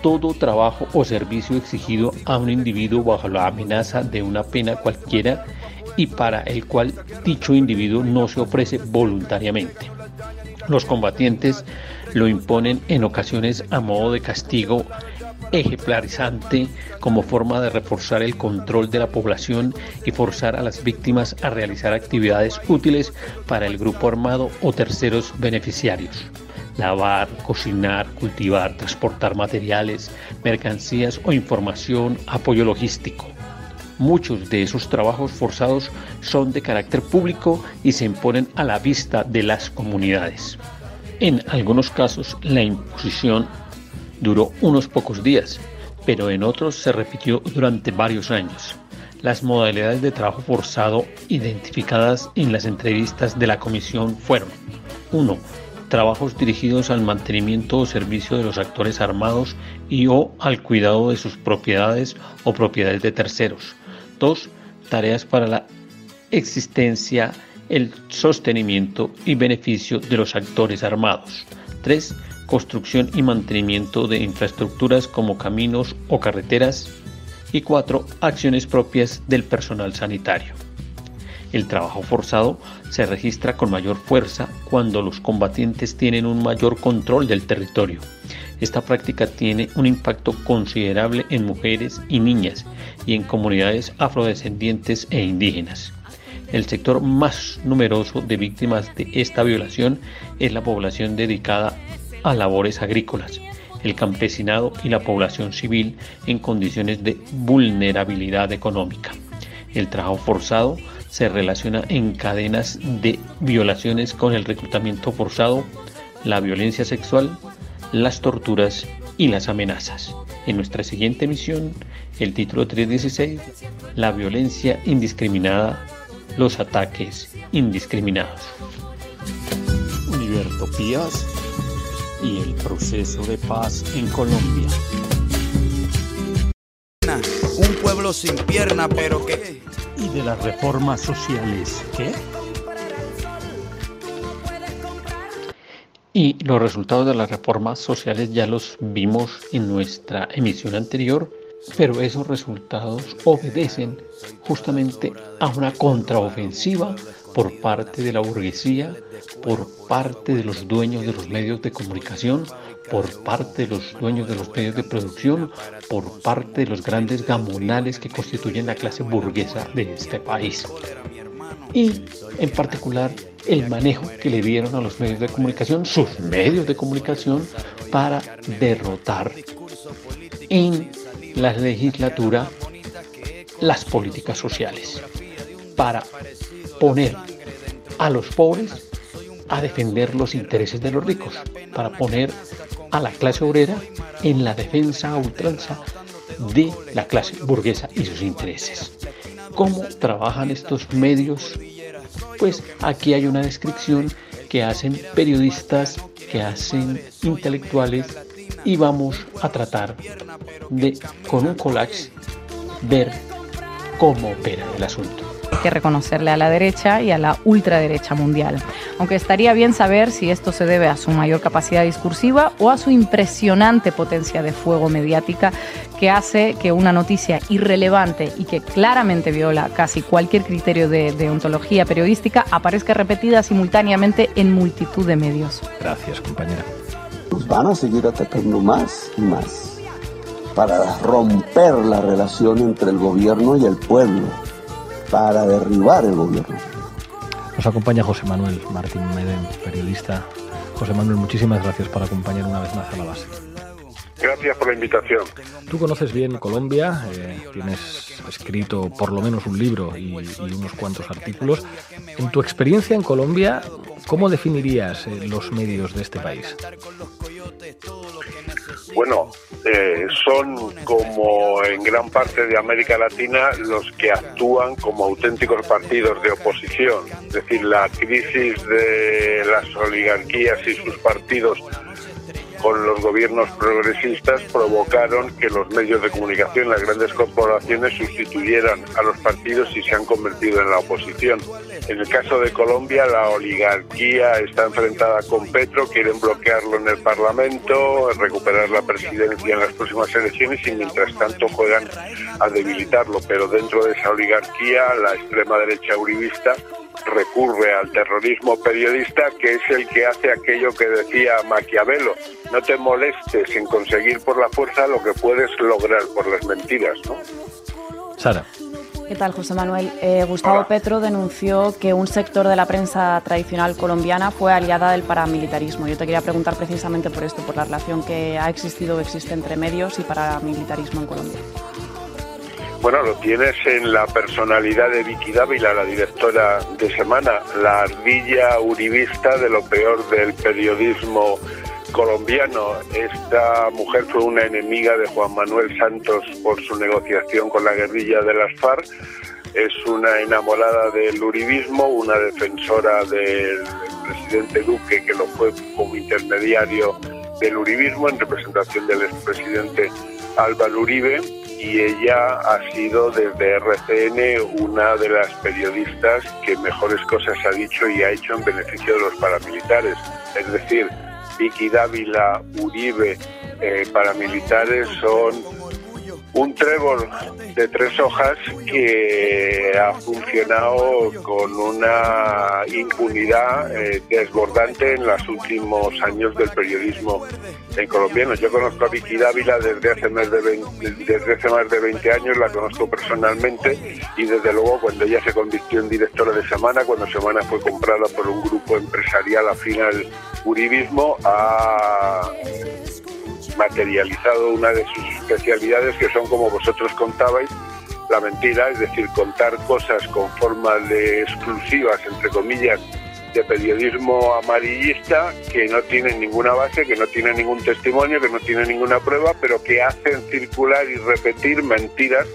todo trabajo o servicio exigido a un individuo bajo la amenaza de una pena cualquiera y para el cual dicho individuo no se ofrece voluntariamente. Los combatientes lo imponen en ocasiones a modo de castigo ejemplarizante como forma de reforzar el control de la población y forzar a las víctimas a realizar actividades útiles para el grupo armado o terceros beneficiarios. Lavar, cocinar, cultivar, transportar materiales, mercancías o información, apoyo logístico. Muchos de esos trabajos forzados son de carácter público y se imponen a la vista de las comunidades. En algunos casos, la imposición duró unos pocos días, pero en otros se repitió durante varios años. Las modalidades de trabajo forzado identificadas en las entrevistas de la comisión fueron 1. Trabajos dirigidos al mantenimiento o servicio de los actores armados y o al cuidado de sus propiedades o propiedades de terceros. 2. Tareas para la existencia, el sostenimiento y beneficio de los actores armados. 3 construcción y mantenimiento de infraestructuras como caminos o carreteras y cuatro, acciones propias del personal sanitario. El trabajo forzado se registra con mayor fuerza cuando los combatientes tienen un mayor control del territorio. Esta práctica tiene un impacto considerable en mujeres y niñas y en comunidades afrodescendientes e indígenas. El sector más numeroso de víctimas de esta violación es la población dedicada a labores agrícolas, el campesinado y la población civil en condiciones de vulnerabilidad económica. El trabajo forzado se relaciona en cadenas de violaciones con el reclutamiento forzado, la violencia sexual, las torturas y las amenazas. En nuestra siguiente emisión, el título 316, la violencia indiscriminada, los ataques indiscriminados. Univertopías y el proceso de paz en Colombia. Un pueblo sin pierna, pero que... Y de las reformas sociales, ¿qué? Y los resultados de las reformas sociales ya los vimos en nuestra emisión anterior, pero esos resultados obedecen justamente a una contraofensiva por parte de la burguesía, por parte de los dueños de los medios de comunicación, por parte de los dueños de los medios de producción, por parte de los grandes gamonales que constituyen la clase burguesa de este país. Y en particular el manejo que le dieron a los medios de comunicación, sus medios de comunicación, para derrotar en la legislatura las políticas sociales, para poner a los pobres a defender los intereses de los ricos, para poner a la clase obrera en la defensa a ultranza de la clase burguesa y sus intereses. ¿Cómo trabajan estos medios? Pues aquí hay una descripción que hacen periodistas, que hacen intelectuales y vamos a tratar de, con un collage, ver cómo opera el asunto que reconocerle a la derecha y a la ultraderecha mundial. Aunque estaría bien saber si esto se debe a su mayor capacidad discursiva o a su impresionante potencia de fuego mediática que hace que una noticia irrelevante y que claramente viola casi cualquier criterio de, de ontología periodística aparezca repetida simultáneamente en multitud de medios. Gracias, compañera. Van a seguir atacando más y más para romper la relación entre el gobierno y el pueblo para derribar el gobierno. Nos acompaña José Manuel Martín Medem, periodista. José Manuel, muchísimas gracias por acompañar una vez más a la base. Gracias por la invitación. Tú conoces bien Colombia, eh, tienes escrito por lo menos un libro y, y, unos cuantos artículos. En tu experiencia en Colombia, ¿cómo definirías eh, los medios de este país? Bueno, eh, son como en gran parte de América Latina los que actúan como auténticos partidos de oposición. Es decir, la crisis de las oligarquías y sus partidos con los gobiernos progresistas provocaron que los medios de comunicación, las grandes corporaciones sustituyeran a los partidos y se han convertido en la oposición. En el caso de Colombia, la oligarquía está enfrentada con Petro, quieren bloquearlo en el Parlamento, recuperar la presidencia en las próximas elecciones y mientras tanto juegan a debilitarlo. Pero dentro de esa oligarquía, la extrema derecha uribista recurre al terrorismo periodista, que es el que hace aquello que decía Maquiavelo, no te molestes en conseguir por la fuerza lo que puedes lograr por las mentiras, ¿no? Sara. ¿Qué tal, José Manuel? Eh, Gustavo Petro denunció que un sector de la prensa tradicional colombiana fue aliada del paramilitarismo. Yo te quería preguntar precisamente por esto, por la relación que ha existido o existe entre medios y paramilitarismo en Colombia. Bueno, lo tienes en la personalidad de Vicky Dávila, la directora de Semana, la ardilla uribista de lo peor del periodismo colombiano. Esta mujer fue una enemiga de Juan Manuel Santos por su negociación con la guerrilla de las FARC. Es una enamorada del uribismo, una defensora del presidente Duque, que lo fue como intermediario del uribismo en representación del expresidente Álvaro Uribe y ella ha sido desde RCN una de las periodistas que mejores cosas ha dicho y ha hecho en beneficio de los paramilitares. Es decir, Vicky Dávila, Uribe, eh, paramilitares son un trébol de tres hojas que ha funcionado con una impunidad eh, desbordante en los últimos años del periodismo en colombiano. Yo conozco a Vicky Dávila desde hace más de 20, desde hace más de 20 años, la conozco personalmente y desde luego cuando ella se convirtió en directora de Semana, cuando Semana fue comprada por un grupo empresarial afín al uribismo, ha materializado una de sus especialidades que son como vosotros contabais, la mentira, es decir, contar cosas con forma de exclusivas, entre comillas, de periodismo amarillista que no tienen ninguna base, que no tienen ningún testimonio, que no tienen ninguna prueba, pero que hacen circular y repetir mentiras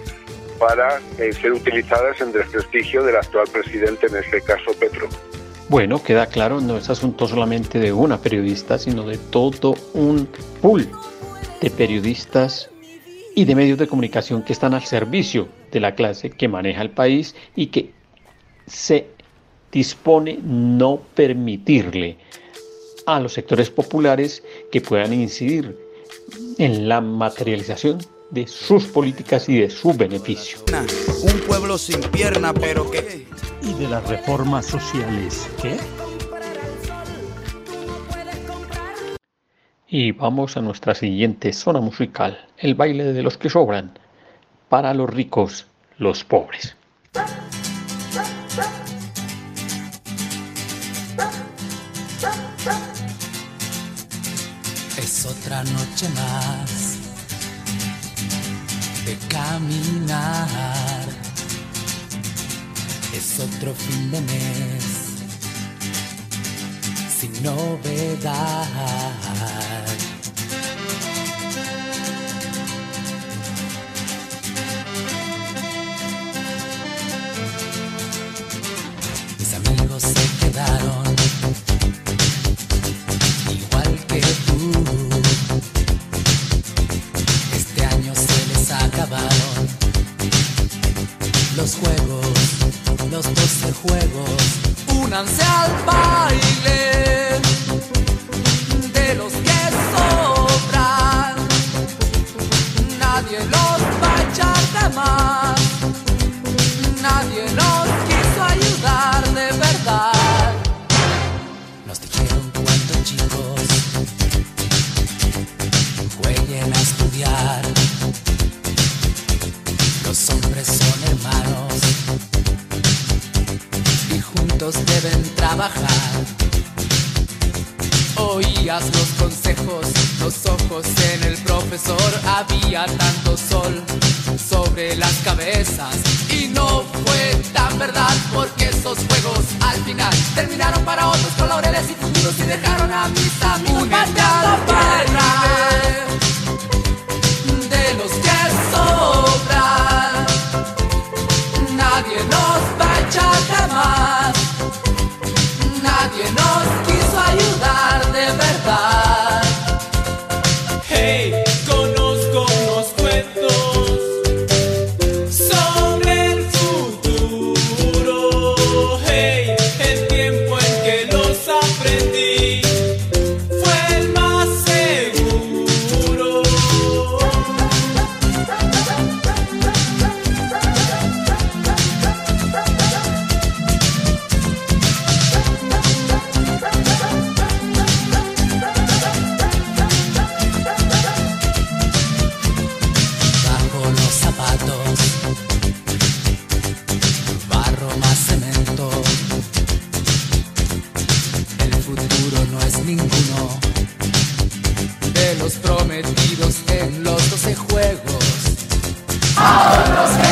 para eh, ser utilizadas en desprestigio del actual presidente, en este caso Petro. Bueno, queda claro, no es asunto solamente de una periodista, sino de todo un pool de periodistas y de medios de comunicación que están al servicio de la clase que maneja el país y que se dispone no permitirle a los sectores populares que puedan incidir en la materialización de sus políticas y de su beneficio. Un pueblo sin pierna, pero que... Y de las reformas sociales, ¿qué? Y vamos a nuestra siguiente zona musical, el baile de los que sobran, para los ricos, los pobres. Es otra noche más de caminar. Otro fin de mes sin novedad. A otros me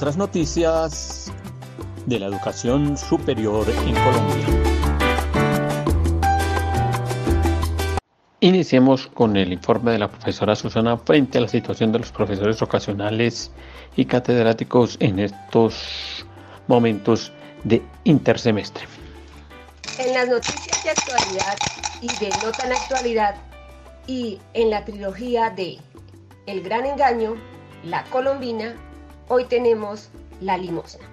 otras noticias de la educación superior en Colombia. Iniciemos con el informe de la profesora Susana frente a la situación de los profesores ocasionales y catedráticos en estos momentos de intersemestre. En las noticias de actualidad y de no tan actualidad y en la trilogía de El Gran Engaño, La Colombina, hoy tenemos La Limosna.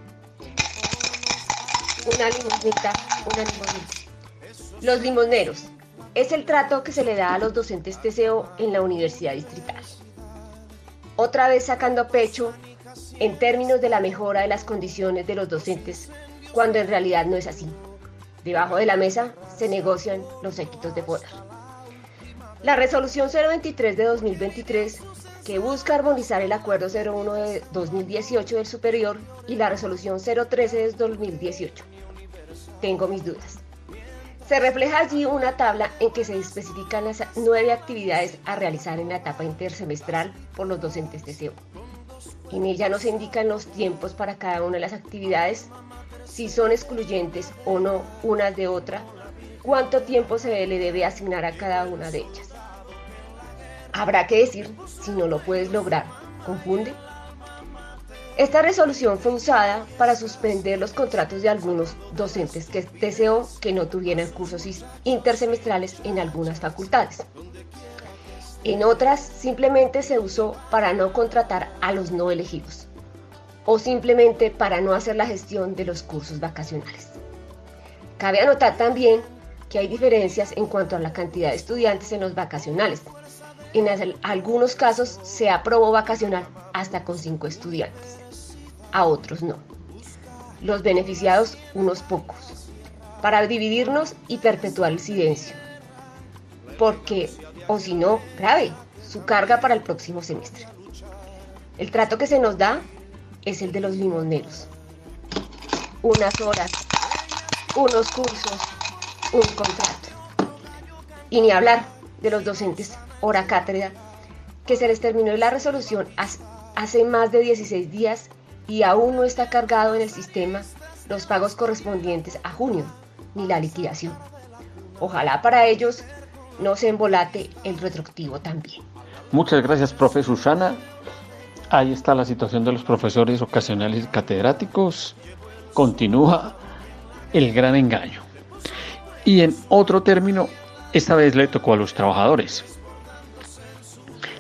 Una limosnita, una limosnita. Los limoneros es el trato que se le da a los docentes TCO en la Universidad Distrital. Otra vez sacando pecho en términos de la mejora de las condiciones de los docentes, cuando en realidad no es así. Debajo de la mesa se negocian los séquitos de poder. La resolución 023 de 2023, que busca armonizar el acuerdo 01 de 2018 del superior y la resolución 013 de 2018. Tengo mis dudas. Se refleja allí una tabla en que se especifican las nueve actividades a realizar en la etapa intersemestral por los docentes de SEO. En ella nos indican los tiempos para cada una de las actividades, si son excluyentes o no unas de otra, cuánto tiempo se le debe asignar a cada una de ellas. Habrá que decir, si no lo puedes lograr, confunde. Esta resolución fue usada para suspender los contratos de algunos docentes que deseó que no tuvieran cursos intersemestrales en algunas facultades. En otras simplemente se usó para no contratar a los no elegidos o simplemente para no hacer la gestión de los cursos vacacionales. Cabe anotar también que hay diferencias en cuanto a la cantidad de estudiantes en los vacacionales. En algunos casos se aprobó vacacional hasta con cinco estudiantes, a otros no. Los beneficiados, unos pocos, para dividirnos y perpetuar el silencio. Porque, o si no, grave, su carga para el próximo semestre. El trato que se nos da es el de los limoneros. Unas horas, unos cursos, un contrato. Y ni hablar de los docentes hora cátedra, que se les terminó la resolución hace más de 16 días y aún no está cargado en el sistema los pagos correspondientes a junio, ni la liquidación. Ojalá para ellos no se embolate el retroactivo también. Muchas gracias, profe Susana. Ahí está la situación de los profesores ocasionales y catedráticos. Continúa el gran engaño. Y en otro término, esta vez le tocó a los trabajadores.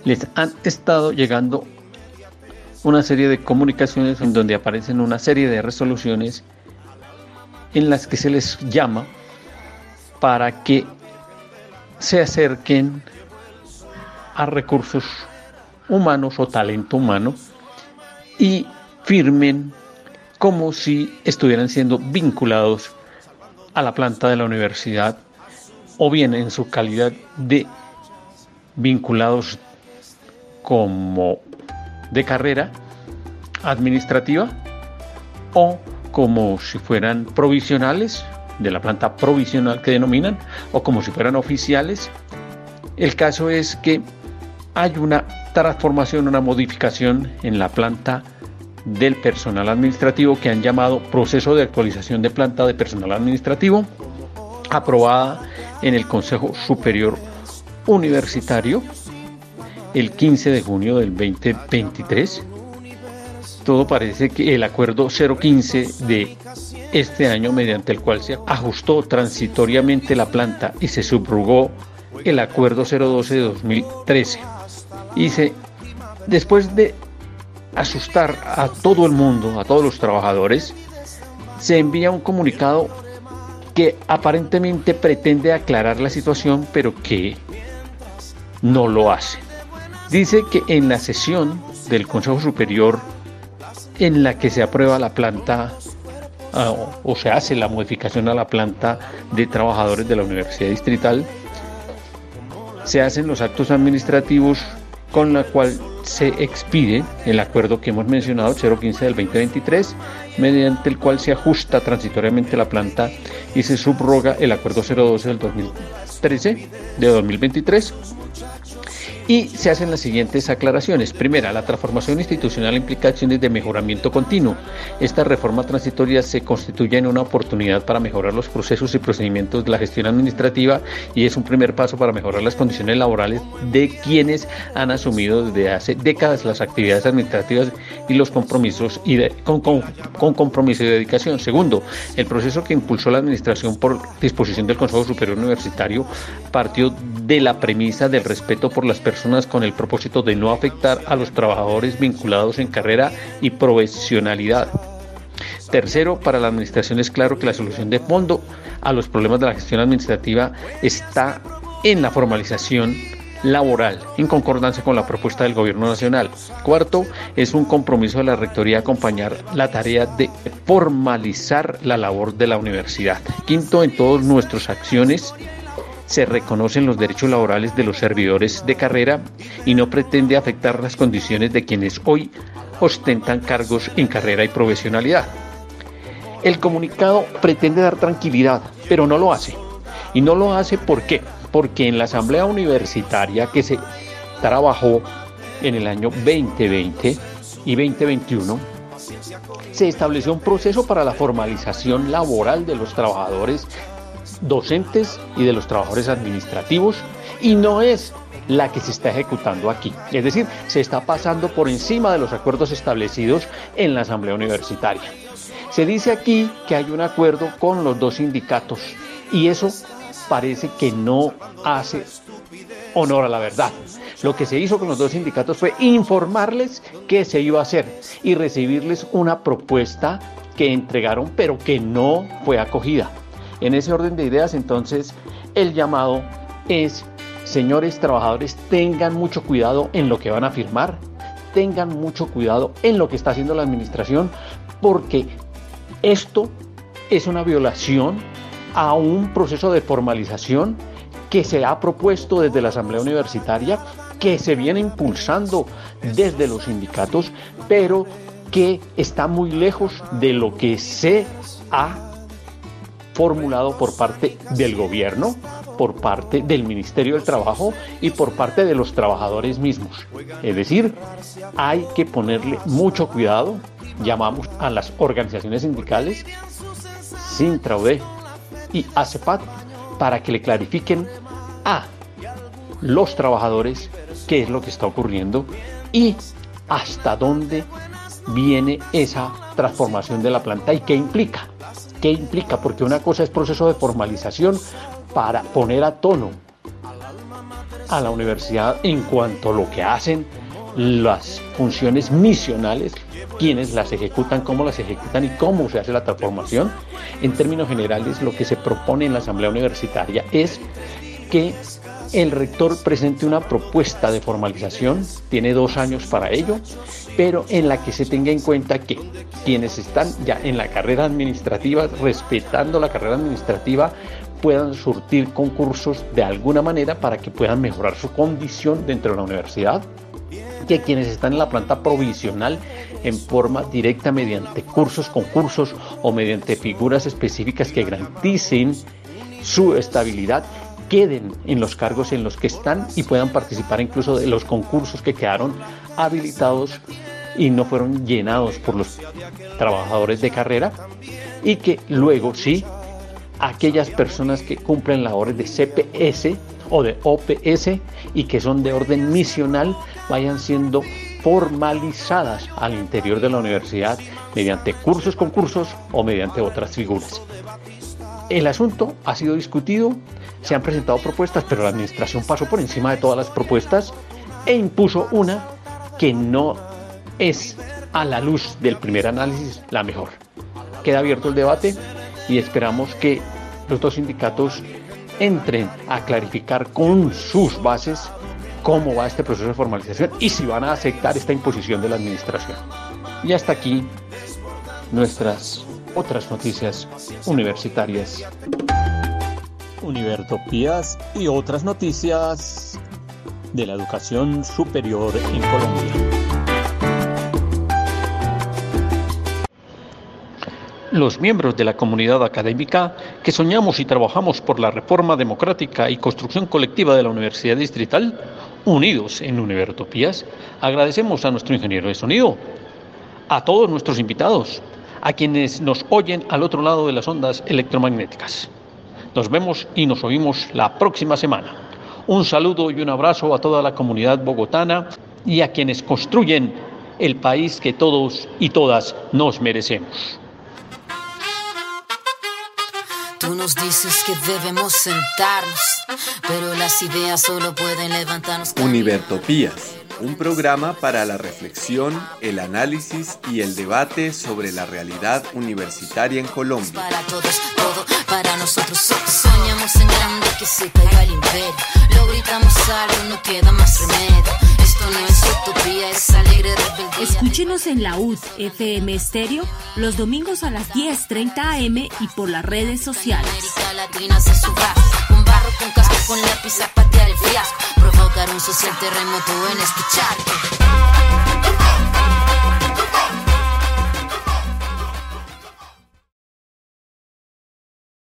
Les han estado llegando una serie de comunicaciones en donde aparecen una serie de resoluciones en las que se les llama para que se acerquen a recursos humanos o talento humano y firmen como si estuvieran siendo vinculados a la planta de la universidad o bien en su calidad de vinculados como de carrera administrativa o como si fueran provisionales de la planta provisional que denominan o como si fueran oficiales. El caso es que hay una transformación, una modificación en la planta del personal administrativo que han llamado proceso de actualización de planta de personal administrativo, aprobada en el Consejo Superior Universitario el 15 de junio del 2023. Todo parece que el acuerdo 015 de este año, mediante el cual se ajustó transitoriamente la planta y se subrogó el acuerdo 012 de 2013. Y se, después de asustar a todo el mundo, a todos los trabajadores, se envía un comunicado que aparentemente pretende aclarar la situación, pero que no lo hace. Dice que en la sesión del Consejo Superior en la que se aprueba la planta ah, o se hace la modificación a la planta de trabajadores de la Universidad Distrital, se hacen los actos administrativos con la cual se expide el acuerdo que hemos mencionado, 015 del 2023, mediante el cual se ajusta transitoriamente la planta y se subroga el acuerdo 012 del 2013 de 2023 y se hacen las siguientes aclaraciones. Primera, la transformación institucional implica acciones de mejoramiento continuo. Esta reforma transitoria se constituye en una oportunidad para mejorar los procesos y procedimientos de la gestión administrativa y es un primer paso para mejorar las condiciones laborales de quienes han asumido desde hace décadas las actividades administrativas y los compromisos y con, con compromiso y dedicación. Segundo, el proceso que impulsó la administración por disposición del Consejo Superior Universitario partió de la premisa del respeto por las personas con el propósito de no afectar a los trabajadores vinculados en carrera y profesionalidad. Tercero, para la Administración es claro que la solución de fondo a los problemas de la gestión administrativa está en la formalización laboral, en concordancia con la propuesta del Gobierno Nacional. Cuarto, es un compromiso de la Rectoría acompañar la tarea de formalizar la labor de la universidad. Quinto, en todas nuestras acciones se reconocen los derechos laborales de los servidores de carrera y no pretende afectar las condiciones de quienes hoy ostentan cargos en carrera y profesionalidad. El comunicado pretende dar tranquilidad, pero no lo hace. Y no lo hace ¿por qué? Porque en la asamblea universitaria que se trabajó en el año 2020 y 2021, se estableció un proceso para la formalización laboral de los trabajadores docentes y de los trabajadores administrativos y no es la que se está ejecutando aquí. Es decir, se está pasando por encima de los acuerdos establecidos en la Asamblea Universitaria. Se dice aquí que hay un acuerdo con los dos sindicatos y eso parece que no hace honor a la verdad. Lo que se hizo con los dos sindicatos fue informarles qué se iba a hacer y recibirles una propuesta que entregaron pero que no fue acogida. En ese orden de ideas, entonces, el llamado es, señores trabajadores, tengan mucho cuidado en lo que van a firmar, tengan mucho cuidado en lo que está haciendo la administración, porque esto es una violación a un proceso de formalización que se ha propuesto desde la Asamblea Universitaria, que se viene impulsando desde los sindicatos, pero que está muy lejos de lo que se ha formulado por parte del gobierno, por parte del Ministerio del Trabajo y por parte de los trabajadores mismos. Es decir, hay que ponerle mucho cuidado, llamamos a las organizaciones sindicales, Sintraude y ACEPAT, para que le clarifiquen a los trabajadores qué es lo que está ocurriendo y hasta dónde viene esa transformación de la planta y qué implica ¿Qué implica? Porque una cosa es proceso de formalización para poner a tono a la universidad en cuanto a lo que hacen las funciones misionales, quienes las ejecutan, cómo las ejecutan y cómo se hace la transformación. En términos generales, lo que se propone en la Asamblea Universitaria es que el rector presente una propuesta de formalización, tiene dos años para ello, pero en la que se tenga en cuenta que quienes están ya en la carrera administrativa, respetando la carrera administrativa, puedan surtir concursos de alguna manera para que puedan mejorar su condición dentro de la universidad, que quienes están en la planta provisional en forma directa mediante cursos, concursos o mediante figuras específicas que garanticen su estabilidad queden en los cargos en los que están y puedan participar incluso de los concursos que quedaron habilitados y no fueron llenados por los trabajadores de carrera y que luego sí aquellas personas que cumplen labores de CPS o de OPS y que son de orden misional vayan siendo formalizadas al interior de la universidad mediante cursos, concursos o mediante otras figuras. El asunto ha sido discutido, se han presentado propuestas, pero la administración pasó por encima de todas las propuestas e impuso una que no es a la luz del primer análisis la mejor. Queda abierto el debate y esperamos que los dos sindicatos entren a clarificar con sus bases cómo va este proceso de formalización y si van a aceptar esta imposición de la administración. Y hasta aquí nuestras otras noticias universitarias. Univertopías y otras noticias de la educación superior en Colombia. Los miembros de la comunidad académica que soñamos y trabajamos por la reforma democrática y construcción colectiva de la Universidad Distrital, unidos en Univertopías, agradecemos a nuestro ingeniero de sonido, a todos nuestros invitados, a quienes nos oyen al otro lado de las ondas electromagnéticas. Nos vemos y nos oímos la próxima semana. Un saludo y un abrazo a toda la comunidad bogotana y a quienes construyen el país que todos y todas nos merecemos. Tú nos dices que debemos sentarnos, pero las ideas solo pueden levantarnos. Univertopías, un programa para la reflexión, el análisis y el debate sobre la realidad universitaria en Colombia. Para todos, todo para nosotros. So- soñamos en grande que se caiga el imperio. Lo gritamos algo, no queda más remedio. Esto no es utopía, es alegre rebeldía. Escúchenos en la UD FM Estéreo los domingos a las 10:30 am y por las redes sociales. América Latina se suba con casco, con lápiz a patear el fiasco. Provocar un social terremoto en charco.